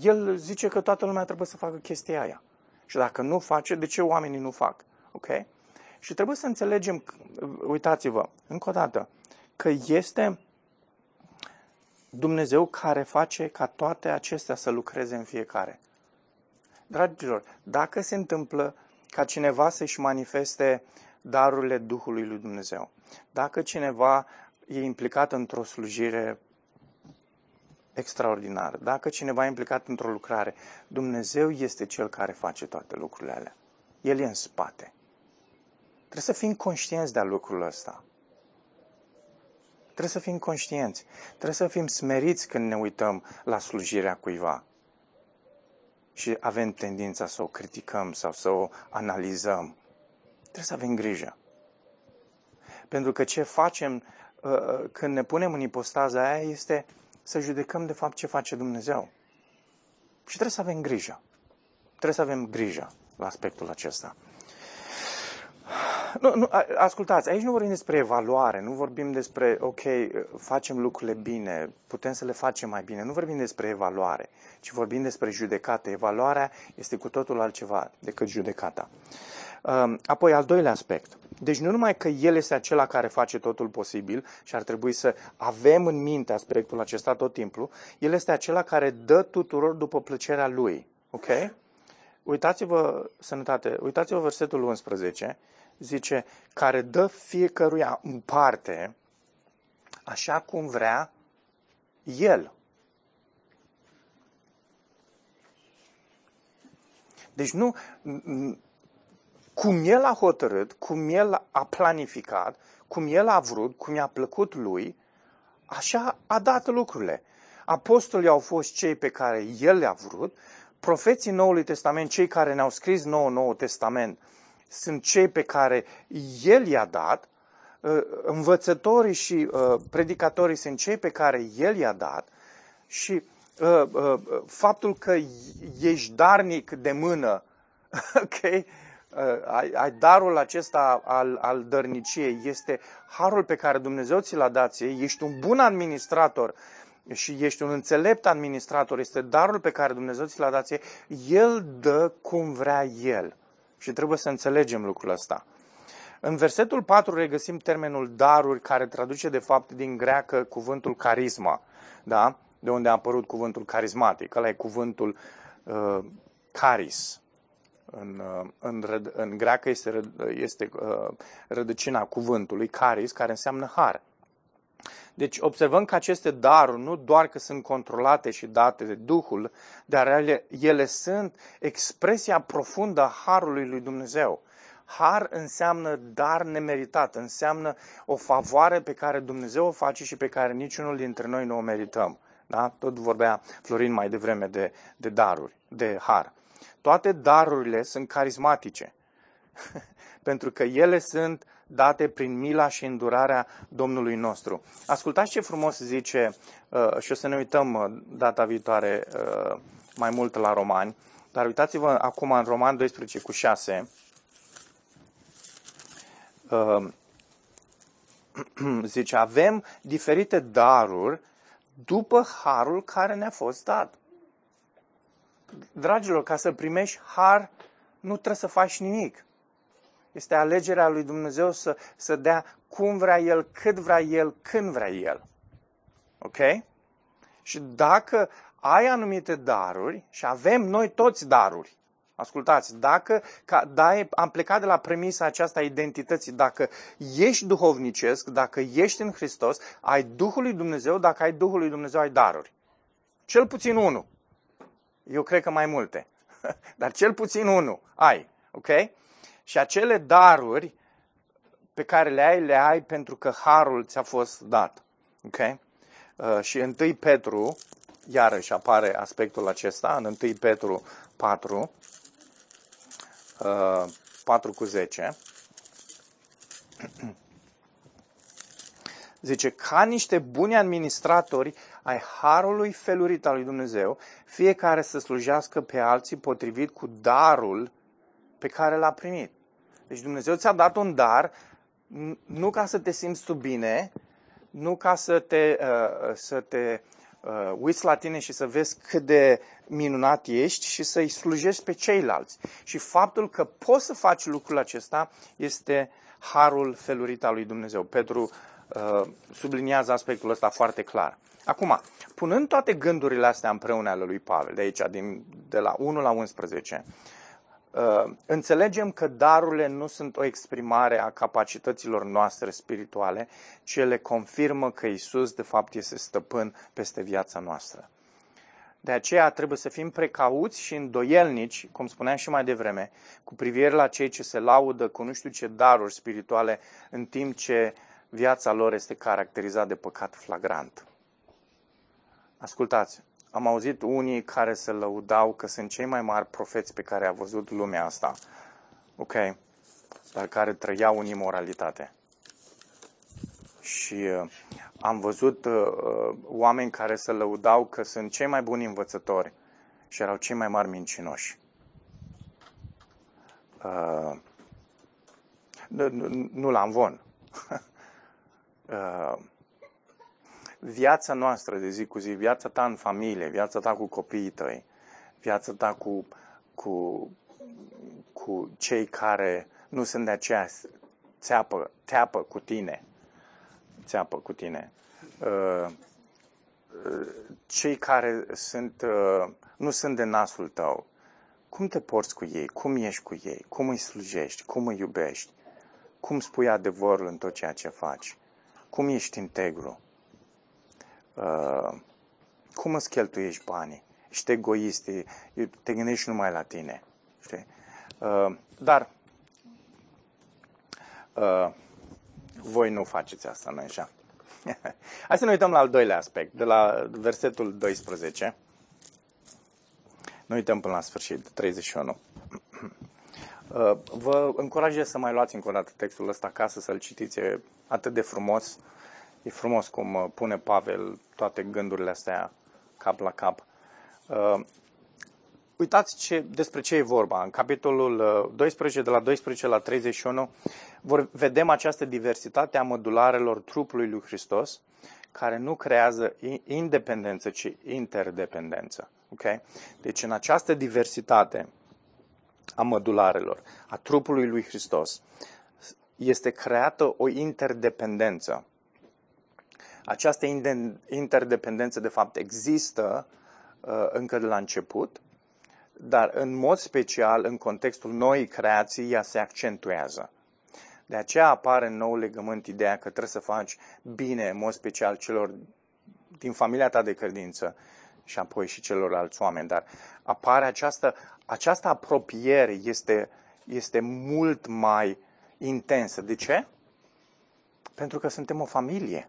el zice că toată lumea trebuie să facă chestia aia. Și dacă nu face, de ce oamenii nu fac? Ok? Și trebuie să înțelegem, uitați-vă, încă o dată, că este Dumnezeu care face ca toate acestea să lucreze în fiecare. Dragilor, dacă se întâmplă ca cineva să-și manifeste darurile Duhului lui Dumnezeu, dacă cineva e implicat într-o slujire extraordinară, dacă cineva e implicat într-o lucrare, Dumnezeu este cel care face toate lucrurile alea. El e în spate. Trebuie să fim conștienți de lucrul ăsta. Trebuie să fim conștienți. Trebuie să fim smeriți când ne uităm la slujirea cuiva. Și avem tendința să o criticăm sau să o analizăm. Trebuie să avem grijă. Pentru că ce facem uh, uh, când ne punem în ipostaza aia este să judecăm de fapt ce face Dumnezeu. Și trebuie să avem grijă. Trebuie să avem grijă la aspectul acesta. Nu, nu, ascultați, aici nu vorbim despre evaluare, nu vorbim despre, ok, facem lucrurile bine, putem să le facem mai bine. Nu vorbim despre evaluare, ci vorbim despre judecată. Evaluarea este cu totul altceva decât judecata. Um, apoi, al doilea aspect. Deci nu numai că El este acela care face totul posibil și ar trebui să avem în minte aspectul acesta tot timpul, El este acela care dă tuturor după plăcerea Lui. Ok? Uitați-vă, sănătate, uitați-vă versetul 11 zice, care dă fiecăruia în parte așa cum vrea el. Deci nu, cum el a hotărât, cum el a planificat, cum el a vrut, cum i-a plăcut lui, așa a dat lucrurile. Apostolii au fost cei pe care el le-a vrut, profeții Noului Testament, cei care ne-au scris nou Noul Testament, sunt cei pe care El i-a dat, uh, învățătorii și uh, predicatorii sunt cei pe care El i-a dat și uh, faptul că ești darnic de mână, ok, ai, ai darul acesta al, al dărniciei, este harul pe care Dumnezeu ți l-a dat ție, ești un bun administrator și ești un înțelept administrator, este darul pe care Dumnezeu ți l-a dat ție, El dă cum vrea El. Și trebuie să înțelegem lucrul ăsta. În versetul 4 regăsim termenul daruri, care traduce de fapt din greacă cuvântul carisma. Da? de unde a apărut cuvântul carismatic. Ăla e cuvântul uh, caris. În, uh, în, în, în greacă este, este uh, rădăcina cuvântului caris, care înseamnă har. Deci observăm că aceste daruri nu doar că sunt controlate și date de Duhul, dar ele, ele sunt expresia profundă a harului lui Dumnezeu. Har înseamnă dar nemeritat, înseamnă o favoare pe care Dumnezeu o face și pe care niciunul dintre noi nu o merităm. Da? Tot vorbea Florin mai devreme de, de daruri, de har. Toate darurile sunt carismatice, pentru că ele sunt date prin mila și îndurarea Domnului nostru. Ascultați ce frumos zice, uh, și o să ne uităm uh, data viitoare uh, mai mult la romani, dar uitați-vă acum în Roman 12 cu 6, zice, avem diferite daruri după harul care ne-a fost dat. Dragilor, ca să primești har, nu trebuie să faci nimic. Este alegerea lui Dumnezeu să, să dea cum vrea El, cât vrea El, când vrea El. Ok? Și dacă ai anumite daruri, și avem noi toți daruri, ascultați, dacă ca, da, am plecat de la premisa aceasta a identității, dacă ești duhovnicesc, dacă ești în Hristos, ai Duhul lui Dumnezeu, dacă ai Duhul lui Dumnezeu, ai daruri. Cel puțin unul. Eu cred că mai multe. Dar cel puțin unul ai. Ok? Și acele daruri pe care le ai, le ai pentru că harul ți-a fost dat. Ok? Uh, și 1 Petru, iarăși apare aspectul acesta, în 1 Petru 4, uh, 4 cu 10. Zice, ca niște buni administratori ai harului felurit al lui Dumnezeu, fiecare să slujească pe alții potrivit cu darul pe care l-a primit. Deci Dumnezeu ți-a dat un dar nu ca să te simți tu bine, nu ca să te, uh, să te uh, uiți la tine și să vezi cât de minunat ești și să-i slujești pe ceilalți. Și faptul că poți să faci lucrul acesta este harul felurit al lui Dumnezeu. Petru uh, subliniază aspectul ăsta foarte clar. Acum, punând toate gândurile astea împreună ale lui Pavel, de aici, din, de la 1 la 11, Uh, înțelegem că darurile nu sunt o exprimare a capacităților noastre spirituale, ci ele confirmă că Isus, de fapt, este stăpân peste viața noastră. De aceea trebuie să fim precauți și îndoielnici, cum spuneam și mai devreme, cu privire la cei ce se laudă cu nu știu ce daruri spirituale, în timp ce viața lor este caracterizată de păcat flagrant. Ascultați, am auzit unii care se lăudau că sunt cei mai mari profeți pe care a văzut lumea asta. Ok, dar care trăiau în imoralitate. Și uh, am văzut uh, uh, oameni care se lăudau că sunt cei mai buni învățători și erau cei mai mari mincinoși. Uh, nu, nu, nu la învon. uh, viața noastră de zi cu zi, viața ta în familie, viața ta cu copiii tăi, viața ta cu, cu, cu cei care nu sunt de aceea țeapă, țeapă cu tine, țeapă cu tine. Uh, uh, cei care sunt, uh, nu sunt de nasul tău, cum te porți cu ei, cum ești cu ei, cum îi slujești, cum îi iubești, cum spui adevărul în tot ceea ce faci, cum ești integru. Uh, cum îți cheltuiești banii? Ești egoist, te gândești numai la tine. Știi? Uh, dar uh, voi nu faceți asta, nu așa? Hai să ne uităm la al doilea aspect, de la versetul 12. Nu uităm până la sfârșit, 31. Uh, vă încurajez să mai luați încă o dată textul ăsta acasă, să-l citiți, e atât de frumos. E frumos cum uh, pune Pavel toate gândurile astea cap la cap. Uh, uitați ce, despre ce e vorba. În capitolul 12, uh, de la 12 la 31, vor, vedem această diversitate a modularelor trupului lui Hristos, care nu creează independență, ci interdependență. Okay? Deci în această diversitate a modularelor, a trupului lui Hristos, este creată o interdependență Această interdependență, de fapt, există uh, încă de la început, dar în mod special, în contextul noii creații, ea se accentuează. De aceea apare în nou legământ ideea că trebuie să faci bine, în mod special, celor din familia ta de credință și apoi și celorlalți oameni. Dar apare această, această apropiere este, este mult mai intensă. De ce? Pentru că suntem o familie.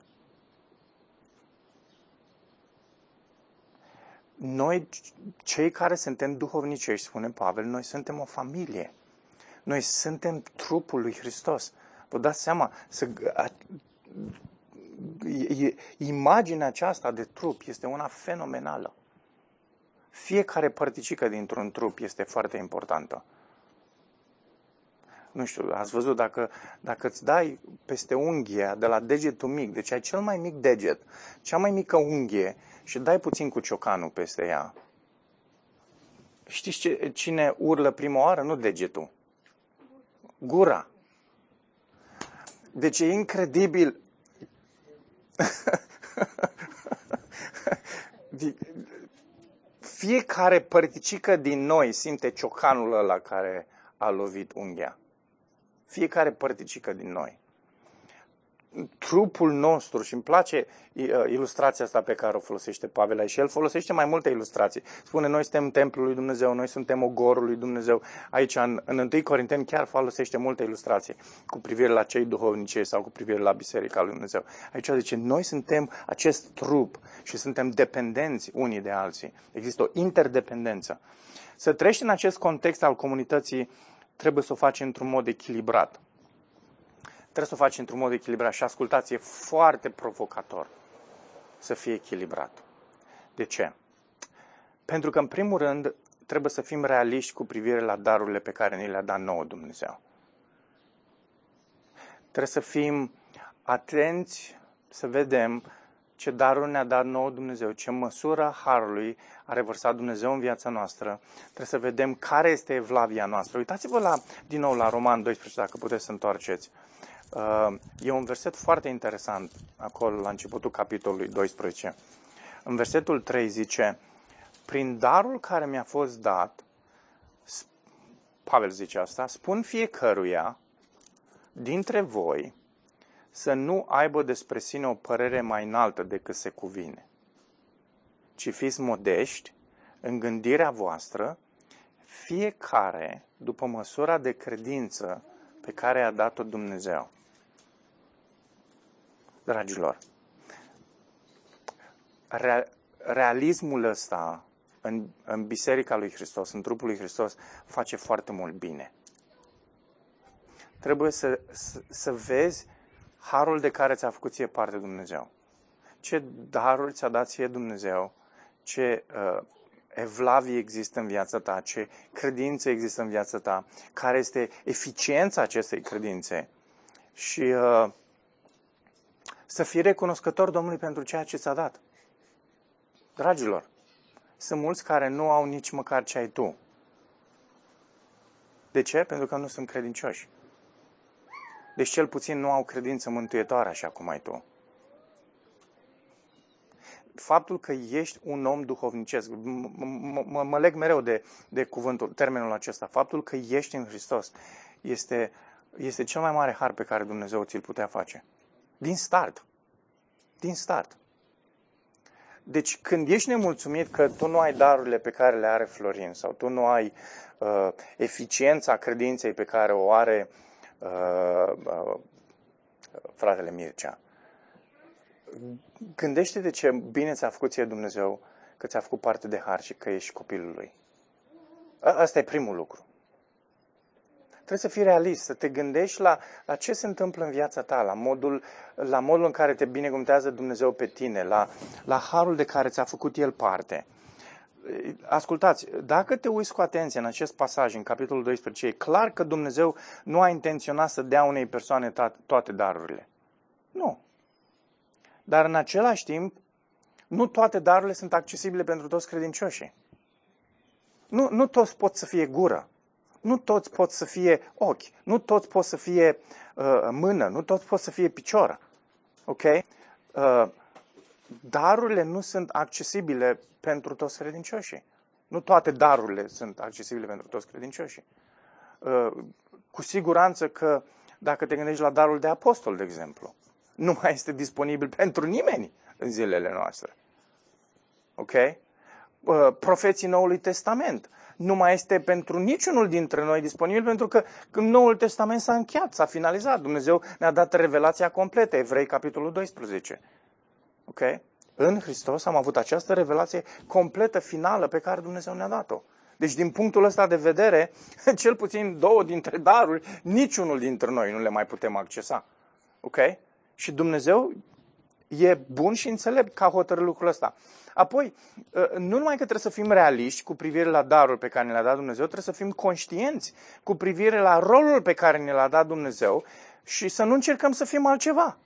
Noi, cei care suntem duhovnicești, spune Pavel, noi suntem o familie. Noi suntem trupul lui Hristos. Vă dați seama, să, a, imaginea aceasta de trup este una fenomenală. Fiecare părticică dintr-un trup este foarte importantă. Nu știu, ați văzut, dacă, dacă îți dai peste unghia de la degetul mic, deci ai cel mai mic deget, cea mai mică unghie și dai puțin cu ciocanul peste ea, știți ce, cine urlă prima oară? Nu degetul. Gura. Deci e incredibil. Fiecare părticică din noi simte ciocanul ăla care a lovit unghia. Fiecare părticică din noi trupul nostru și îmi place uh, ilustrația asta pe care o folosește Pavel și el folosește mai multe ilustrații. Spune, noi suntem templul lui Dumnezeu, noi suntem ogorul lui Dumnezeu. Aici, în, în 1 Corinteni, chiar folosește multe ilustrații cu privire la cei duhovnici sau cu privire la Biserica lui Dumnezeu. Aici zice, noi suntem acest trup și suntem dependenți unii de alții. Există o interdependență. Să treci în acest context al comunității trebuie să o faci într-un mod echilibrat. Trebuie să o faci într-un mod echilibrat și ascultați, e foarte provocator să fie echilibrat. De ce? Pentru că, în primul rând, trebuie să fim realiști cu privire la darurile pe care ni le-a dat nouă Dumnezeu. Trebuie să fim atenți să vedem ce daruri ne-a dat nouă Dumnezeu, ce măsură harului a revărsat Dumnezeu în viața noastră. Trebuie să vedem care este evlavia noastră. Uitați-vă la, din nou la Roman 12, dacă puteți să întoarceți. Uh, e un verset foarte interesant acolo la începutul capitolului 12. În versetul 3 zice, prin darul care mi-a fost dat, Pavel zice asta, spun fiecăruia dintre voi să nu aibă despre sine o părere mai înaltă decât se cuvine, ci fiți modești în gândirea voastră, fiecare după măsura de credință pe care a dat-o Dumnezeu dragilor, realismul ăsta în, în Biserica lui Hristos, în trupul lui Hristos, face foarte mult bine. Trebuie să, să, să vezi harul de care ți-a făcut ție parte Dumnezeu. Ce daruri ți-a dat ție Dumnezeu, ce uh, evlavie există în viața ta, ce credință există în viața ta, care este eficiența acestei credințe. Și uh, să fii recunoscător Domnului pentru ceea ce ți-a dat. Dragilor, sunt mulți care nu au nici măcar ce ai tu. De ce? Pentru că nu sunt credincioși. Deci cel puțin nu au credință mântuietoare așa cum ai tu. Faptul că ești un om duhovnicesc, mă, mă leg mereu de, de cuvântul, termenul acesta, faptul că ești în Hristos este, este cel mai mare har pe care Dumnezeu ți-l putea face. Din start. Din start. Deci când ești nemulțumit că tu nu ai darurile pe care le are Florin sau tu nu ai uh, eficiența credinței pe care o are uh, uh, fratele Mircea, gândește-te ce bine ți-a făcut ție Dumnezeu că ți-a făcut parte de har și că ești copilul lui. Asta e primul lucru. Trebuie să fii realist, să te gândești la, la ce se întâmplă în viața ta, la modul, la modul în care te binecuvântează Dumnezeu pe tine, la, la harul de care ți-a făcut El parte. Ascultați, dacă te uiți cu atenție în acest pasaj, în capitolul 12, e clar că Dumnezeu nu a intenționat să dea unei persoane toate darurile. Nu. Dar în același timp, nu toate darurile sunt accesibile pentru toți credincioșii. Nu, nu toți pot să fie gură. Nu toți pot să fie ochi, nu toți pot să fie uh, mână, nu toți pot să fie picior. Ok? Uh, darurile nu sunt accesibile pentru toți credincioșii. Nu toate darurile sunt accesibile pentru toți credincioșii. Uh, cu siguranță că dacă te gândești la darul de apostol, de exemplu, nu mai este disponibil pentru nimeni în zilele noastre. Ok? Uh, profeții Noului Testament nu mai este pentru niciunul dintre noi disponibil pentru că când Noul Testament s-a încheiat, s-a finalizat. Dumnezeu ne-a dat revelația completă, Evrei, capitolul 12. Ok? În Hristos am avut această revelație completă, finală, pe care Dumnezeu ne-a dat-o. Deci, din punctul ăsta de vedere, cel puțin două dintre daruri, niciunul dintre noi nu le mai putem accesa. Ok? Și Dumnezeu e bun și înțelept ca hotărâ lucrul ăsta. Apoi, ă, nu numai că trebuie să fim realiști cu privire la darul pe care ne l-a dat Dumnezeu, trebuie să fim conștienți cu privire la rolul pe care ne l-a dat Dumnezeu și să nu încercăm să fim altceva.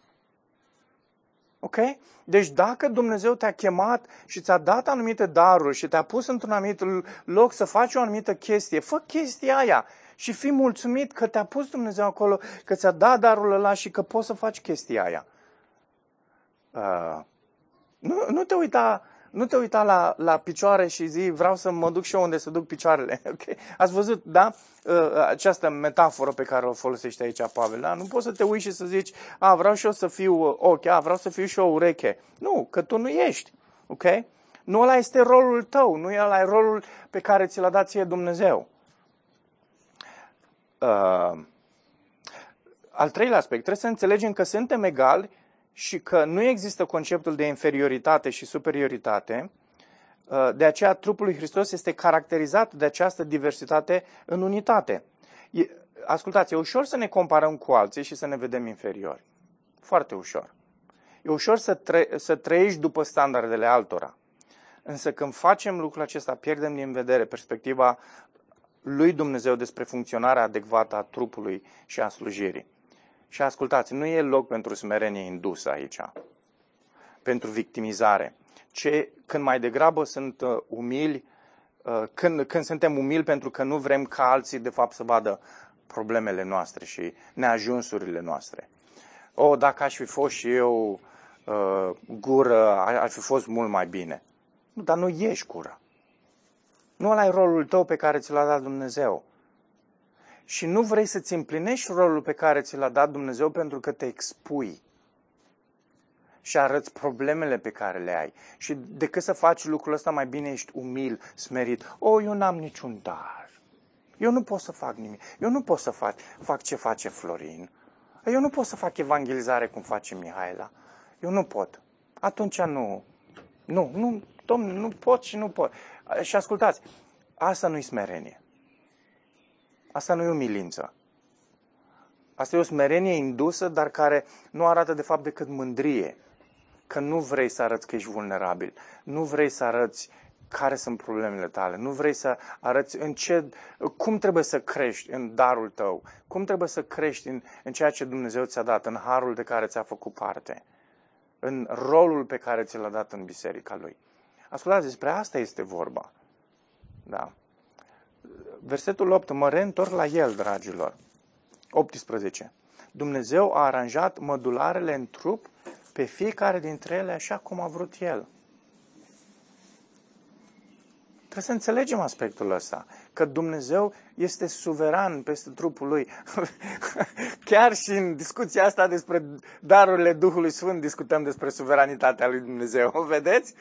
Ok? Deci dacă Dumnezeu te-a chemat și ți-a dat anumite daruri și te-a pus într-un anumit loc să faci o anumită chestie, fă chestia aia și fii mulțumit că te-a pus Dumnezeu acolo, că ți-a dat darul ăla și că poți să faci chestia aia. Uh, nu, nu te uita nu te uita la, la picioare și zi, vreau să mă duc și eu unde să duc picioarele. Okay? Ați văzut, da? Uh, această metaforă pe care o folosește aici Pavel. Da? Nu poți să te uiți și să zici, a, vreau și eu să fiu ochi, a, vreau să fiu și eu ureche. Nu, că tu nu ești. Ok? Nu ăla este rolul tău, nu ăla e rolul pe care ți l-a dat ție Dumnezeu. Uh, al treilea aspect, trebuie să înțelegem că suntem egali și că nu există conceptul de inferioritate și superioritate, uh, de aceea trupul lui Hristos este caracterizat de această diversitate în unitate. Ascultați, e ușor să ne comparăm cu alții și să ne vedem inferiori. Foarte ușor. E ușor să, tre- să trăiești după standardele altora. Însă când facem lucrul acesta, pierdem din vedere perspectiva lui Dumnezeu despre funcționarea adecvată a trupului și a slujirii. Și ascultați, nu e loc pentru smerenie indusă aici, pentru victimizare. Ce, când mai degrabă sunt uh, umili, uh, când, când suntem umili pentru că nu vrem ca alții, de fapt, să vadă problemele noastre și neajunsurile noastre. O, dacă aș fi fost și eu uh, gură, aș fi fost mult mai bine. Nu, dar nu ești gură. Nu ăla e rolul tău pe care ți l-a dat Dumnezeu și nu vrei să-ți împlinești rolul pe care ți l-a dat Dumnezeu pentru că te expui și arăți problemele pe care le ai. Și decât să faci lucrul ăsta, mai bine ești umil, smerit. O, eu n-am niciun dar. Eu nu pot să fac nimic. Eu nu pot să fac, fac ce face Florin. Eu nu pot să fac evangelizare cum face Mihaela. Eu nu pot. Atunci nu. Nu, nu, domn, nu pot și nu pot. Și ascultați, asta nu-i smerenie. Asta nu e umilință. Asta e o smerenie indusă, dar care nu arată de fapt decât mândrie. Că nu vrei să arăți că ești vulnerabil. Nu vrei să arăți care sunt problemele tale. Nu vrei să arăți în ce, cum trebuie să crești în darul tău. Cum trebuie să crești în, în ceea ce Dumnezeu ți-a dat, în harul de care ți-a făcut parte. În rolul pe care ți l-a dat în biserica lui. Ascultați, despre asta este vorba. Da versetul 8, mă reîntorc la el, dragilor. 18. Dumnezeu a aranjat mădularele în trup pe fiecare dintre ele așa cum a vrut El. Trebuie să înțelegem aspectul ăsta, că Dumnezeu este suveran peste trupul Lui. Chiar și în discuția asta despre darurile Duhului Sfânt discutăm despre suveranitatea lui Dumnezeu. Vedeți?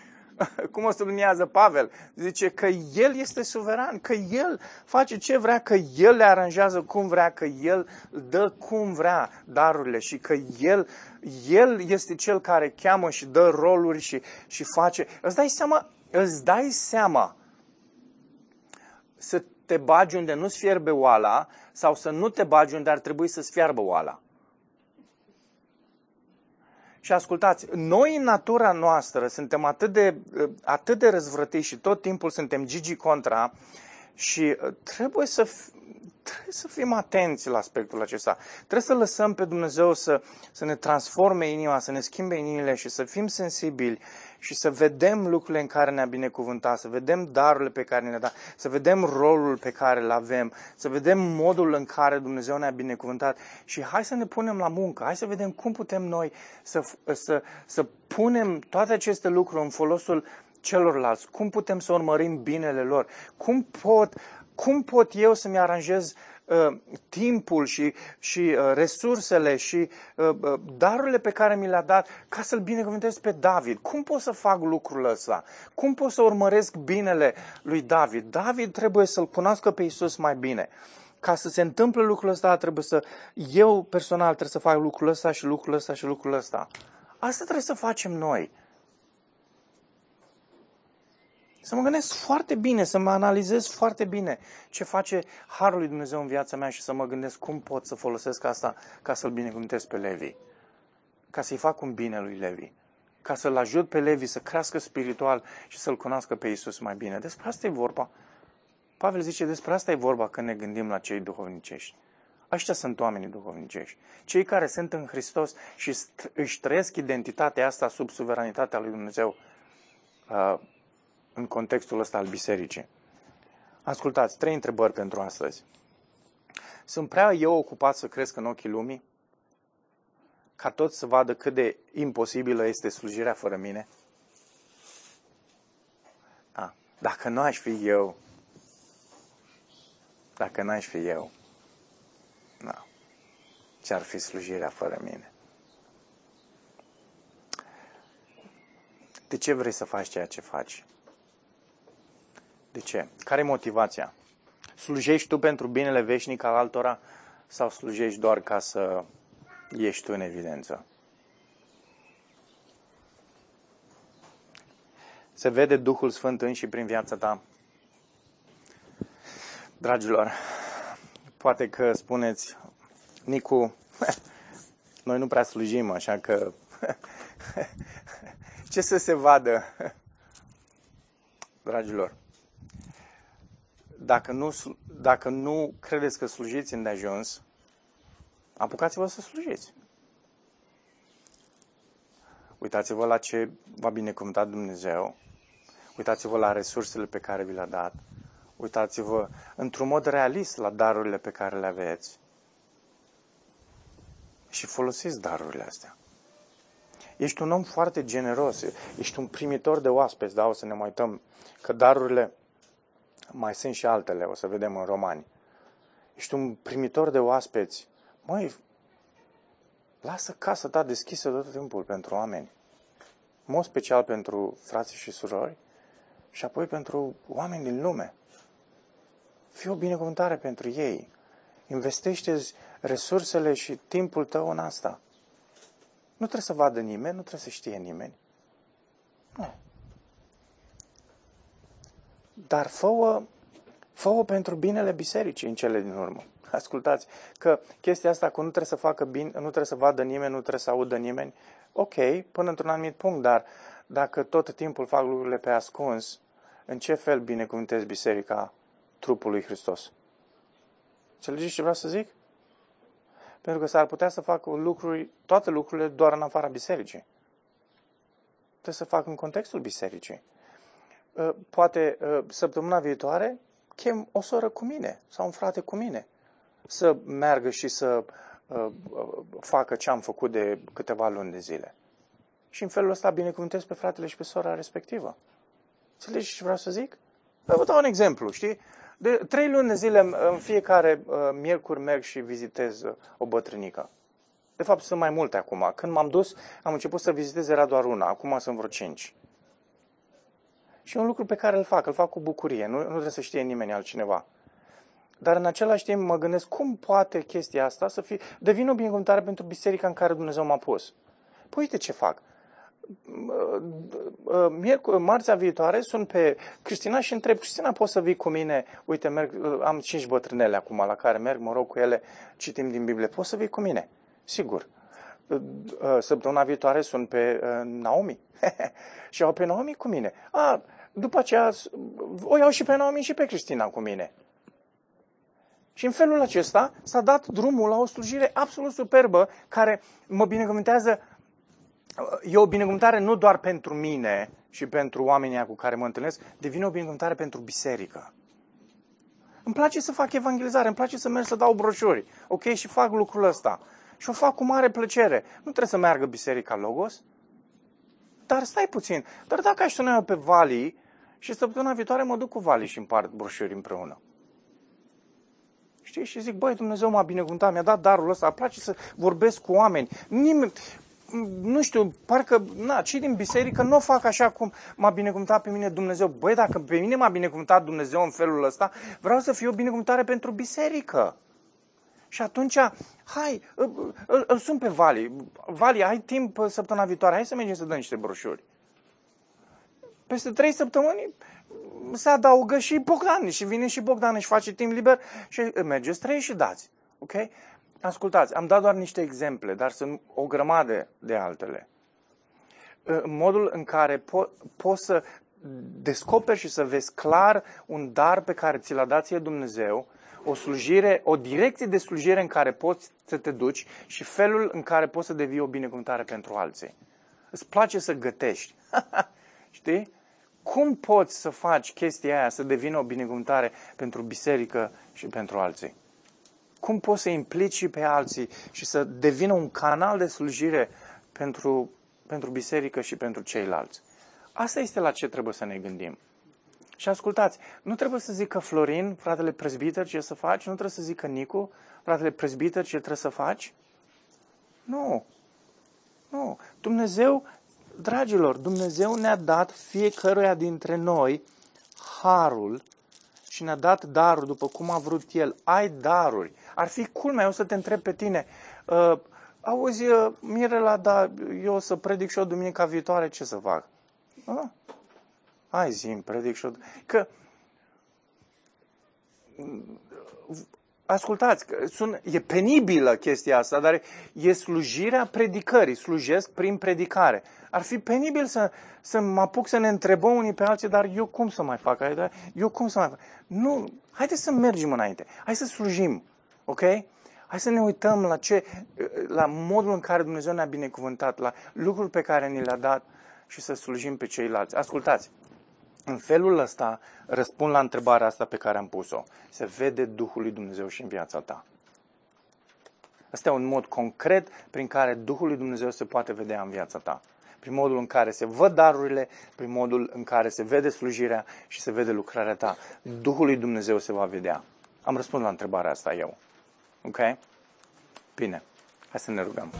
cum o subliniază Pavel, zice că El este suveran, că El face ce vrea, că El le aranjează cum vrea, că El dă cum vrea darurile și că El, El este Cel care cheamă și dă roluri și, și face. Îți dai seama, îți dai seama să te bagi unde nu-ți fierbe oala sau să nu te bagi unde ar trebui să-ți fiarbă oala. Și ascultați, noi în natura noastră suntem atât de, atât de răzvrătiți și tot timpul suntem gigi contra și uh, trebuie să, trebuie să fim atenți la aspectul acesta. Trebuie să lăsăm pe Dumnezeu să, să ne transforme inima, să ne schimbe inimile și să fim sensibili și să vedem lucrurile în care ne-a binecuvântat, să vedem darurile pe care ne-a dat, să vedem rolul pe care îl avem, să vedem modul în care Dumnezeu ne-a binecuvântat. Și hai să ne punem la muncă, hai să vedem cum putem noi să, să, să punem toate aceste lucruri în folosul celorlalți, cum putem să urmărim binele lor, cum pot, cum pot eu să-mi aranjez uh, timpul și, și uh, resursele și uh, uh, darurile pe care mi le-a dat ca să-l binecuvântez pe David. Cum pot să fac lucrul ăsta? Cum pot să urmăresc binele lui David? David trebuie să-l cunoască pe Isus mai bine. Ca să se întâmple lucrul ăsta, trebuie să, eu personal trebuie să fac lucrul ăsta și lucrul ăsta și lucrul ăsta. Asta trebuie să facem noi. Să mă gândesc foarte bine, să mă analizez foarte bine ce face Harul lui Dumnezeu în viața mea și să mă gândesc cum pot să folosesc asta ca să-l binecuvântez pe Levi. Ca să-i fac un bine lui Levi. Ca să-l ajut pe Levi să crească spiritual și să-l cunoască pe Isus mai bine. Despre asta e vorba. Pavel zice, despre asta e vorba când ne gândim la cei duhovnicești. Ăștia sunt oamenii duhovnicești. Cei care sunt în Hristos și își trăiesc identitatea asta sub suveranitatea lui Dumnezeu. Uh, în contextul ăsta al bisericii. Ascultați, trei întrebări pentru astăzi. Sunt prea eu ocupat să cresc în ochii lumii? Ca toți să vadă cât de imposibilă este slujirea fără mine? A, dacă nu aș fi eu, dacă n-aș fi eu, na, ce-ar fi slujirea fără mine? De ce vrei să faci ceea ce faci? De ce? Care e motivația? Slujești tu pentru binele veșnic al altora sau slujești doar ca să ieși tu în evidență? Se vede Duhul Sfânt în și prin viața ta? Dragilor, poate că spuneți, Nicu, noi nu prea slujim, așa că ce să se vadă? Dragilor, dacă nu, dacă nu credeți că slujiți îndeajuns, apucați-vă să slujiți. Uitați-vă la ce v-a binecuvântat Dumnezeu. Uitați-vă la resursele pe care vi le-a dat. Uitați-vă într-un mod realist la darurile pe care le aveți. Și folosiți darurile astea. Ești un om foarte generos, ești un primitor de oaspeți, da, o să ne mai uităm că darurile mai sunt și altele, o să vedem în romani. Ești un primitor de oaspeți. Măi, lasă casa ta deschisă tot timpul pentru oameni. În mod special pentru frații și surori și apoi pentru oameni din lume. Fii o binecuvântare pentru ei. Investește resursele și timpul tău în asta. Nu trebuie să vadă nimeni, nu trebuie să știe nimeni. Nu dar fă-o, fă pentru binele bisericii în cele din urmă. Ascultați, că chestia asta că nu trebuie să facă bine, nu trebuie să vadă nimeni, nu trebuie să audă nimeni, ok, până într-un anumit punct, dar dacă tot timpul fac lucrurile pe ascuns, în ce fel binecuvântez biserica trupului Hristos? Înțelegeți ce vreau să zic? Pentru că s-ar putea să facă lucruri, toate lucrurile doar în afara bisericii. Trebuie să fac în contextul bisericii. Ă, poate ă, săptămâna viitoare chem o soră cu mine sau un frate cu mine să meargă și să ă, facă ce am făcut de câteva luni de zile. Și în felul ăsta binecuvântez pe fratele și pe sora respectivă. Înțelegi ce vreau să zic? Vă dau un exemplu, știi? De trei luni de zile în fiecare uh, miercuri merg și vizitez o bătrânică. De fapt, sunt mai multe acum. Când m-am dus, am început să vizitez, era doar una. Acum sunt vreo cinci. Și e un lucru pe care îl fac, îl fac cu bucurie, nu, nu trebuie să știe nimeni altcineva. Dar în același timp mă gândesc cum poate chestia asta să fie, devină o binecuvântare pentru biserica în care Dumnezeu m-a pus. Păi uite ce fac. Miercuri, marțea viitoare sunt pe Cristina și întreb, Cristina, poți să vii cu mine? Uite, merg, am cinci bătrânele acum la care merg, mă rog cu ele, citim din Biblie. Poți să vii cu mine? Sigur. Săptămâna viitoare sunt pe Naomi. și au pe Naomi cu mine. A, după aceea o iau și pe Naomi și pe Cristina cu mine. Și în felul acesta s-a dat drumul la o slujire absolut superbă care mă binecuvântează e o binecuvântare nu doar pentru mine și pentru oamenii cu care mă întâlnesc, devine o binecuvântare pentru biserică. Îmi place să fac evangelizare, îmi place să merg să dau broșuri, ok? Și fac lucrul ăsta. Și o fac cu mare plăcere. Nu trebuie să meargă biserica Logos, dar stai puțin. Dar dacă aș suna pe Vali și săptămâna viitoare mă duc cu Vali și împart broșuri împreună. Știi? Și zic, băi, Dumnezeu m-a binecuvântat, mi-a dat darul ăsta, îmi place să vorbesc cu oameni. Nimeni, nu știu, parcă, na, cei din biserică nu o fac așa cum m-a binecuvântat pe mine Dumnezeu. Băi, dacă pe mine m-a binecuvântat Dumnezeu în felul ăsta, vreau să fiu o binecuvântare pentru biserică. Și atunci, hai, îl, îl, îl sun pe Vali. Vali, ai timp săptămâna viitoare, hai să mergem să dăm niște broșuri. Peste trei săptămâni se adaugă și Bogdan și vine și Bogdan și face timp liber și mergeți trei și dați. Ok? Ascultați, am dat doar niște exemple, dar sunt o grămadă de altele. În modul în care po- poți să descoperi și să vezi clar un dar pe care ți l-a dat ție Dumnezeu, o slujire, o direcție de slujire în care poți să te duci și felul în care poți să devii o binecuvântare pentru alții. Îți place să gătești. Știi? Cum poți să faci chestia aia să devină o binecuvântare pentru biserică și pentru alții? Cum poți să implici și pe alții și să devină un canal de slujire pentru, pentru biserică și pentru ceilalți? Asta este la ce trebuie să ne gândim. Și ascultați, nu trebuie să zică Florin, fratele prezbiter, ce să faci, nu trebuie să zică Nicu, fratele prezbiter, ce trebuie să faci. Nu. Nu. Dumnezeu, dragilor, Dumnezeu ne-a dat fiecăruia dintre noi harul și ne-a dat darul după cum a vrut El. Ai daruri. Ar fi culmea, eu să te întreb pe tine, uh, auzi, uh, Mirela, dar eu o să predic și o duminica viitoare, ce să fac? Uh? Hai zi predic și o... Că ascultați, că sun, e penibilă chestia asta, dar e slujirea predicării, slujesc prin predicare. Ar fi penibil să, să mă apuc să ne întrebăm unii pe alții, dar eu cum să mai fac? Eu cum să mai fac? Nu, haideți să mergem înainte, hai să slujim, ok? Hai să ne uităm la, ce, la modul în care Dumnezeu ne-a binecuvântat, la lucruri pe care ni le-a dat și să slujim pe ceilalți. Ascultați, în felul ăsta răspund la întrebarea asta pe care am pus-o. Se vede Duhul lui Dumnezeu și în viața ta. Asta e un mod concret prin care Duhul lui Dumnezeu se poate vedea în viața ta. Prin modul în care se văd darurile, prin modul în care se vede slujirea și se vede lucrarea ta. Duhul lui Dumnezeu se va vedea. Am răspuns la întrebarea asta eu. Ok? Bine. Hai să ne rugăm.